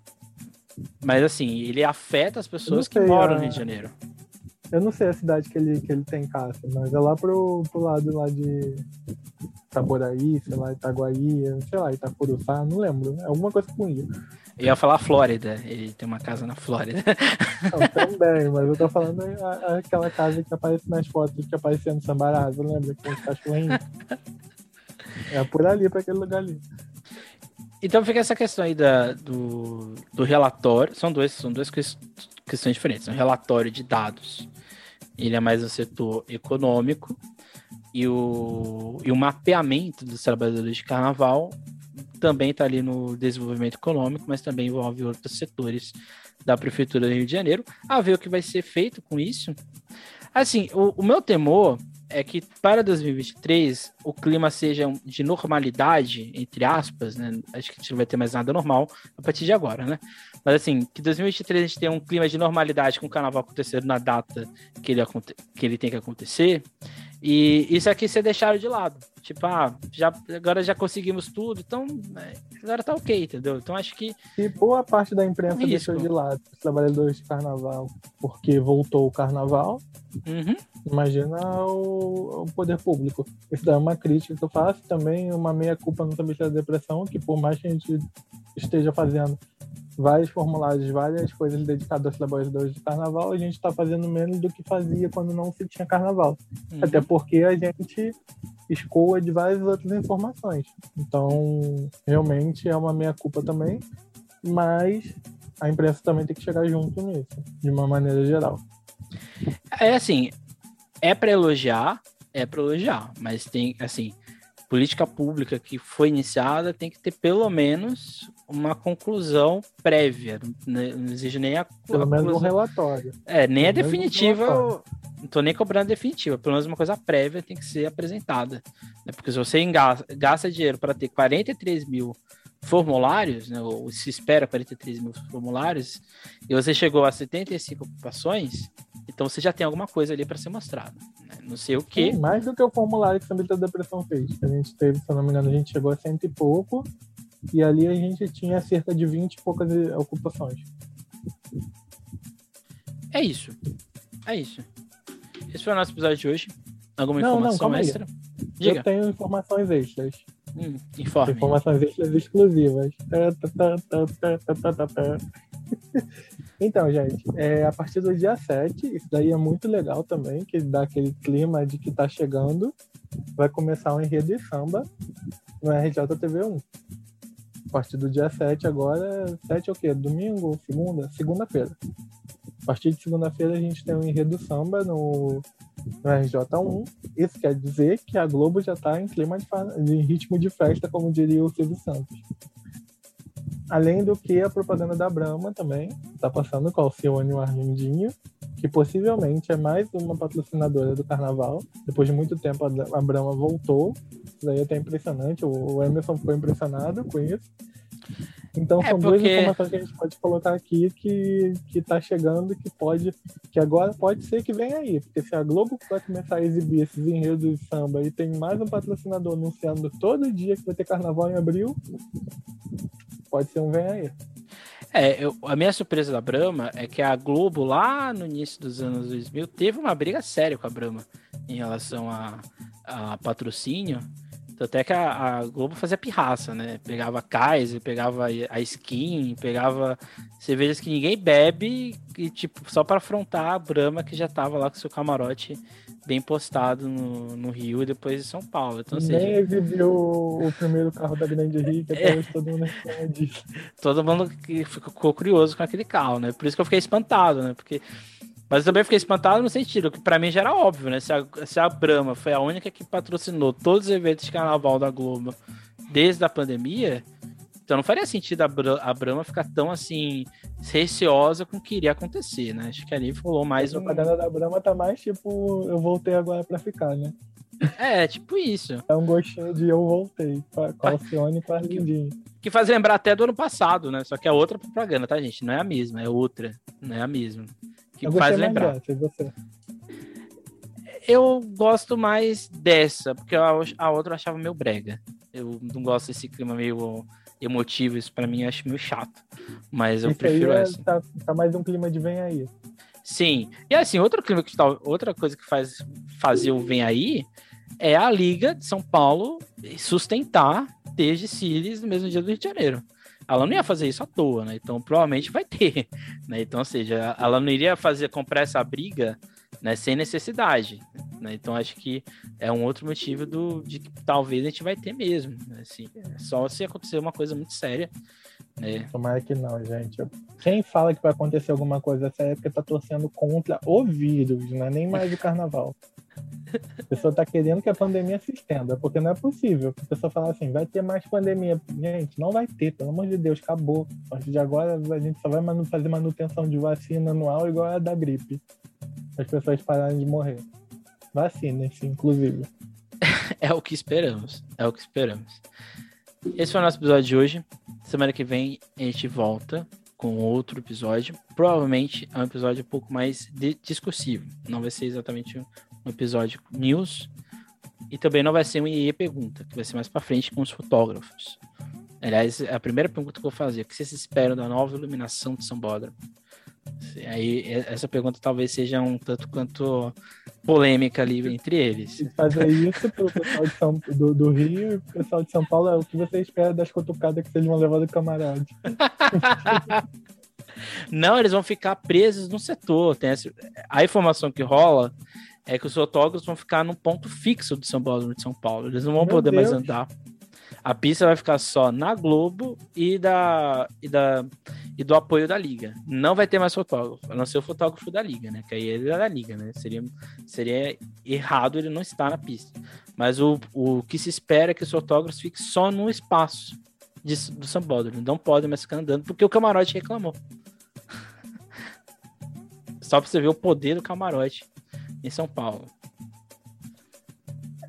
Mas assim, ele afeta as pessoas sei, que moram no Rio de Janeiro. Eu não sei a cidade que ele, que ele tem casa, mas é lá pro, pro lado lá de Itaboraí, sei lá, Itaguaí, sei lá, Itacuruçá, não lembro. É alguma coisa com isso. Eu ia falar Flórida, ele tem uma casa na Flórida. Não, também, mas eu tô falando aquela casa que aparece nas fotos que aparecia no Sambarazzo, lembra? Que tem os cachorrinhos. É por ali, para aquele lugar ali. Então fica essa questão aí da, do, do relatório. São, dois, são duas questões diferentes. Um relatório de dados. Ele é mais no setor econômico e o, e o mapeamento dos trabalhadores de carnaval também está ali no desenvolvimento econômico, mas também envolve outros setores da Prefeitura do Rio de Janeiro, a ver o que vai ser feito com isso. Assim, o, o meu temor é que para 2023 o clima seja de normalidade, entre aspas, né? Acho que a gente não vai ter mais nada normal a partir de agora, né? Mas assim, que 2023 a gente tenha um clima de normalidade com o carnaval acontecendo na data que ele, que ele tem que acontecer e isso aqui você deixaram de lado. Tipo, ah, já, agora já conseguimos tudo, então né, agora tá ok, entendeu? Então acho que. E boa parte da imprensa um deixou de lado os trabalhadores de carnaval, porque voltou o carnaval. Uhum. Imagina o, o, poder público. Isso é uma crítica que eu faço, também uma meia-culpa no Também da Depressão, que por mais que a gente esteja fazendo vários formulários, várias coisas dedicadas aos trabalhadores de carnaval, a gente está fazendo menos do que fazia quando não se tinha carnaval. Uhum. Até porque a gente escoa de várias outras informações. Então, realmente é uma meia-culpa também, mas a imprensa também tem que chegar junto nisso, de uma maneira geral. É assim, é para elogiar, é para elogiar, mas tem, assim, política pública que foi iniciada tem que ter pelo menos uma conclusão prévia. Né? Não exige nem a. Pelo a menos um relatório. É, nem pelo a definitiva. Um não tô nem cobrando a definitiva. Pelo menos uma coisa prévia tem que ser apresentada. Né? Porque se você gasta dinheiro para ter 43 mil formulários, né, ou se espera 43 mil formulários, e você chegou a 75 ocupações, então você já tem alguma coisa ali para ser mostrado. Né? Não sei o que. Mais do que o formulário que a Samita da Depressão fez. A gente teve, se não me engano, a gente chegou a cento e pouco, e ali a gente tinha cerca de 20 e poucas ocupações. É isso. É isso. Esse foi o nosso episódio de hoje. Alguma não, informação não, extra? Diga. Eu tenho informações extras. Hum, informe. Informações extras exclusivas. então, gente, é, a partir do dia 7, isso daí é muito legal também, que dá aquele clima de que tá chegando. Vai começar um enredo de samba no RJTV1. A partir do dia 7 agora, 7 é o quê? Domingo? Segunda? Segunda-feira. A partir de segunda-feira a gente tem um enredo samba no no RJ1. Isso quer dizer que a Globo já está em clima de, de, ritmo de festa, como diria o Silvio Santos. Além do que a propaganda da Brahma também está passando com o Alcione Arlindinho, que possivelmente é mais uma patrocinadora do carnaval. Depois de muito tempo a Brahma voltou. Isso daí é até impressionante. O Emerson ficou impressionado com isso. Então é são porque... duas informações que a gente pode colocar aqui que, que tá chegando que pode, que agora pode ser que venha aí, porque se a Globo vai começar a exibir esses enredos de samba e tem mais um patrocinador anunciando todo dia que vai ter carnaval em abril, pode ser um vem aí. É, eu, a minha surpresa da Brahma é que a Globo, lá no início dos anos 2000, teve uma briga séria com a Brahma em relação a, a patrocínio. Até que a, a, Globo fazia pirraça, né? Pegava Kaiser, pegava a skin, pegava cervejas que ninguém bebe, e, tipo, só para afrontar a Brahma que já tava lá com seu camarote bem postado no, no Rio e depois em São Paulo. Então, seja... Nem exibiu o primeiro carro da Grande Rica, é. todo mundo. Todo mundo ficou curioso com aquele carro, né? Por isso que eu fiquei espantado, né? Porque mas eu também fiquei espantado no sentido que para mim já era óbvio, né? Se a, se a Brahma foi a única que patrocinou todos os eventos de carnaval da Globo desde a pandemia, então não faria sentido a, Bra a Brahma ficar tão assim receosa com o que iria acontecer, né? Acho que ali falou mais a um. A da Brahma tá mais tipo, eu voltei agora para ficar, né? É, tipo isso. É um gostinho de eu voltei, com a Alcione e com a Lindinho. Que faz lembrar até do ano passado, né? Só que é outra propaganda, tá, gente? Não é a mesma, é outra. Não é a mesma que eu faz lembrar. Dessa, eu gosto mais dessa, porque a, a outra eu achava meio brega. Eu não gosto desse clima meio emotivo, isso pra mim eu acho meio chato. Mas eu prefiro é, essa. Tá, tá, mais um clima de vem aí. Sim. E assim, outro clima que tá, outra coisa que faz fazer o vem aí é a Liga de São Paulo sustentar desde Sirius no mesmo dia do Rio de Janeiro ela não ia fazer isso à toa, né? Então provavelmente vai ter, né? Então, ou seja, ela não iria fazer comprar essa briga, né, sem necessidade, né? Então acho que é um outro motivo do de que talvez a gente vai ter mesmo, né? assim, é só se acontecer uma coisa muito séria, né? Tomara que não, gente. Quem fala que vai acontecer alguma coisa séria é porque tá torcendo contra o vírus, não é nem mais o carnaval. A pessoa tá querendo que a pandemia se estenda, porque não é possível. A pessoa fala assim, vai ter mais pandemia. Gente, não vai ter, pelo amor de Deus, acabou. A partir de agora a gente só vai fazer manutenção de vacina anual igual a da gripe. As pessoas pararem de morrer. Vacinem-se, inclusive. *laughs* é o que esperamos. É o que esperamos. Esse foi o nosso episódio de hoje. Semana que vem a gente volta com outro episódio. Provavelmente é um episódio um pouco mais discursivo. Não vai ser exatamente um episódio news. E também não vai ser um IE pergunta, que vai ser mais para frente com os fotógrafos. Aliás, a primeira pergunta que eu vou fazer, o que vocês esperam da nova iluminação de São Bódromo? Aí, essa pergunta talvez seja um tanto quanto polêmica ali entre eles. E fazer isso pro pessoal de São, do, do Rio e pro pessoal de São Paulo é o que você espera das cutucadas que vocês vão levar do camarada. *laughs* Não, eles vão ficar presos no setor. Tem essa... A informação que rola é que os fotógrafos vão ficar no ponto fixo do São Paulo de São Paulo. Eles não vão Meu poder Deus. mais andar. A pista vai ficar só na Globo e da, e da e do apoio da liga. Não vai ter mais fotógrafo, a não ser o fotógrafo da liga, né? Que aí ele é da liga, né? Seria, seria errado ele não estar na pista. Mas o, o que se espera é que os fotógrafos fiquem só no espaço de, do São Paulo. Não podem mais ficar andando, porque o camarote reclamou. *laughs* Só pra você ver o poder do camarote em São Paulo.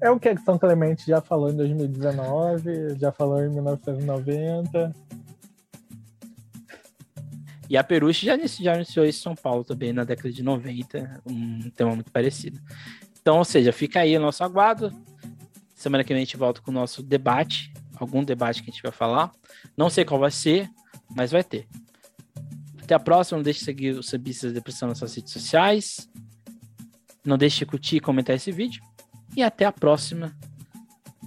É o que São Clemente já falou em 2019, já falou em 1990. E a Peruche já, já anunciou isso em São Paulo também na década de 90, um tema muito parecido. Então, ou seja, fica aí o nosso aguardo. Semana que vem a gente volta com o nosso debate, algum debate que a gente vai falar. Não sei qual vai ser, mas vai ter. Até a próxima. Não deixe de seguir o Sambistas Depressão nas suas redes sociais. Não deixe de curtir e comentar esse vídeo. E até a próxima.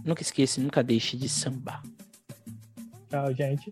Nunca esqueça, nunca deixe de sambar. Tchau, gente.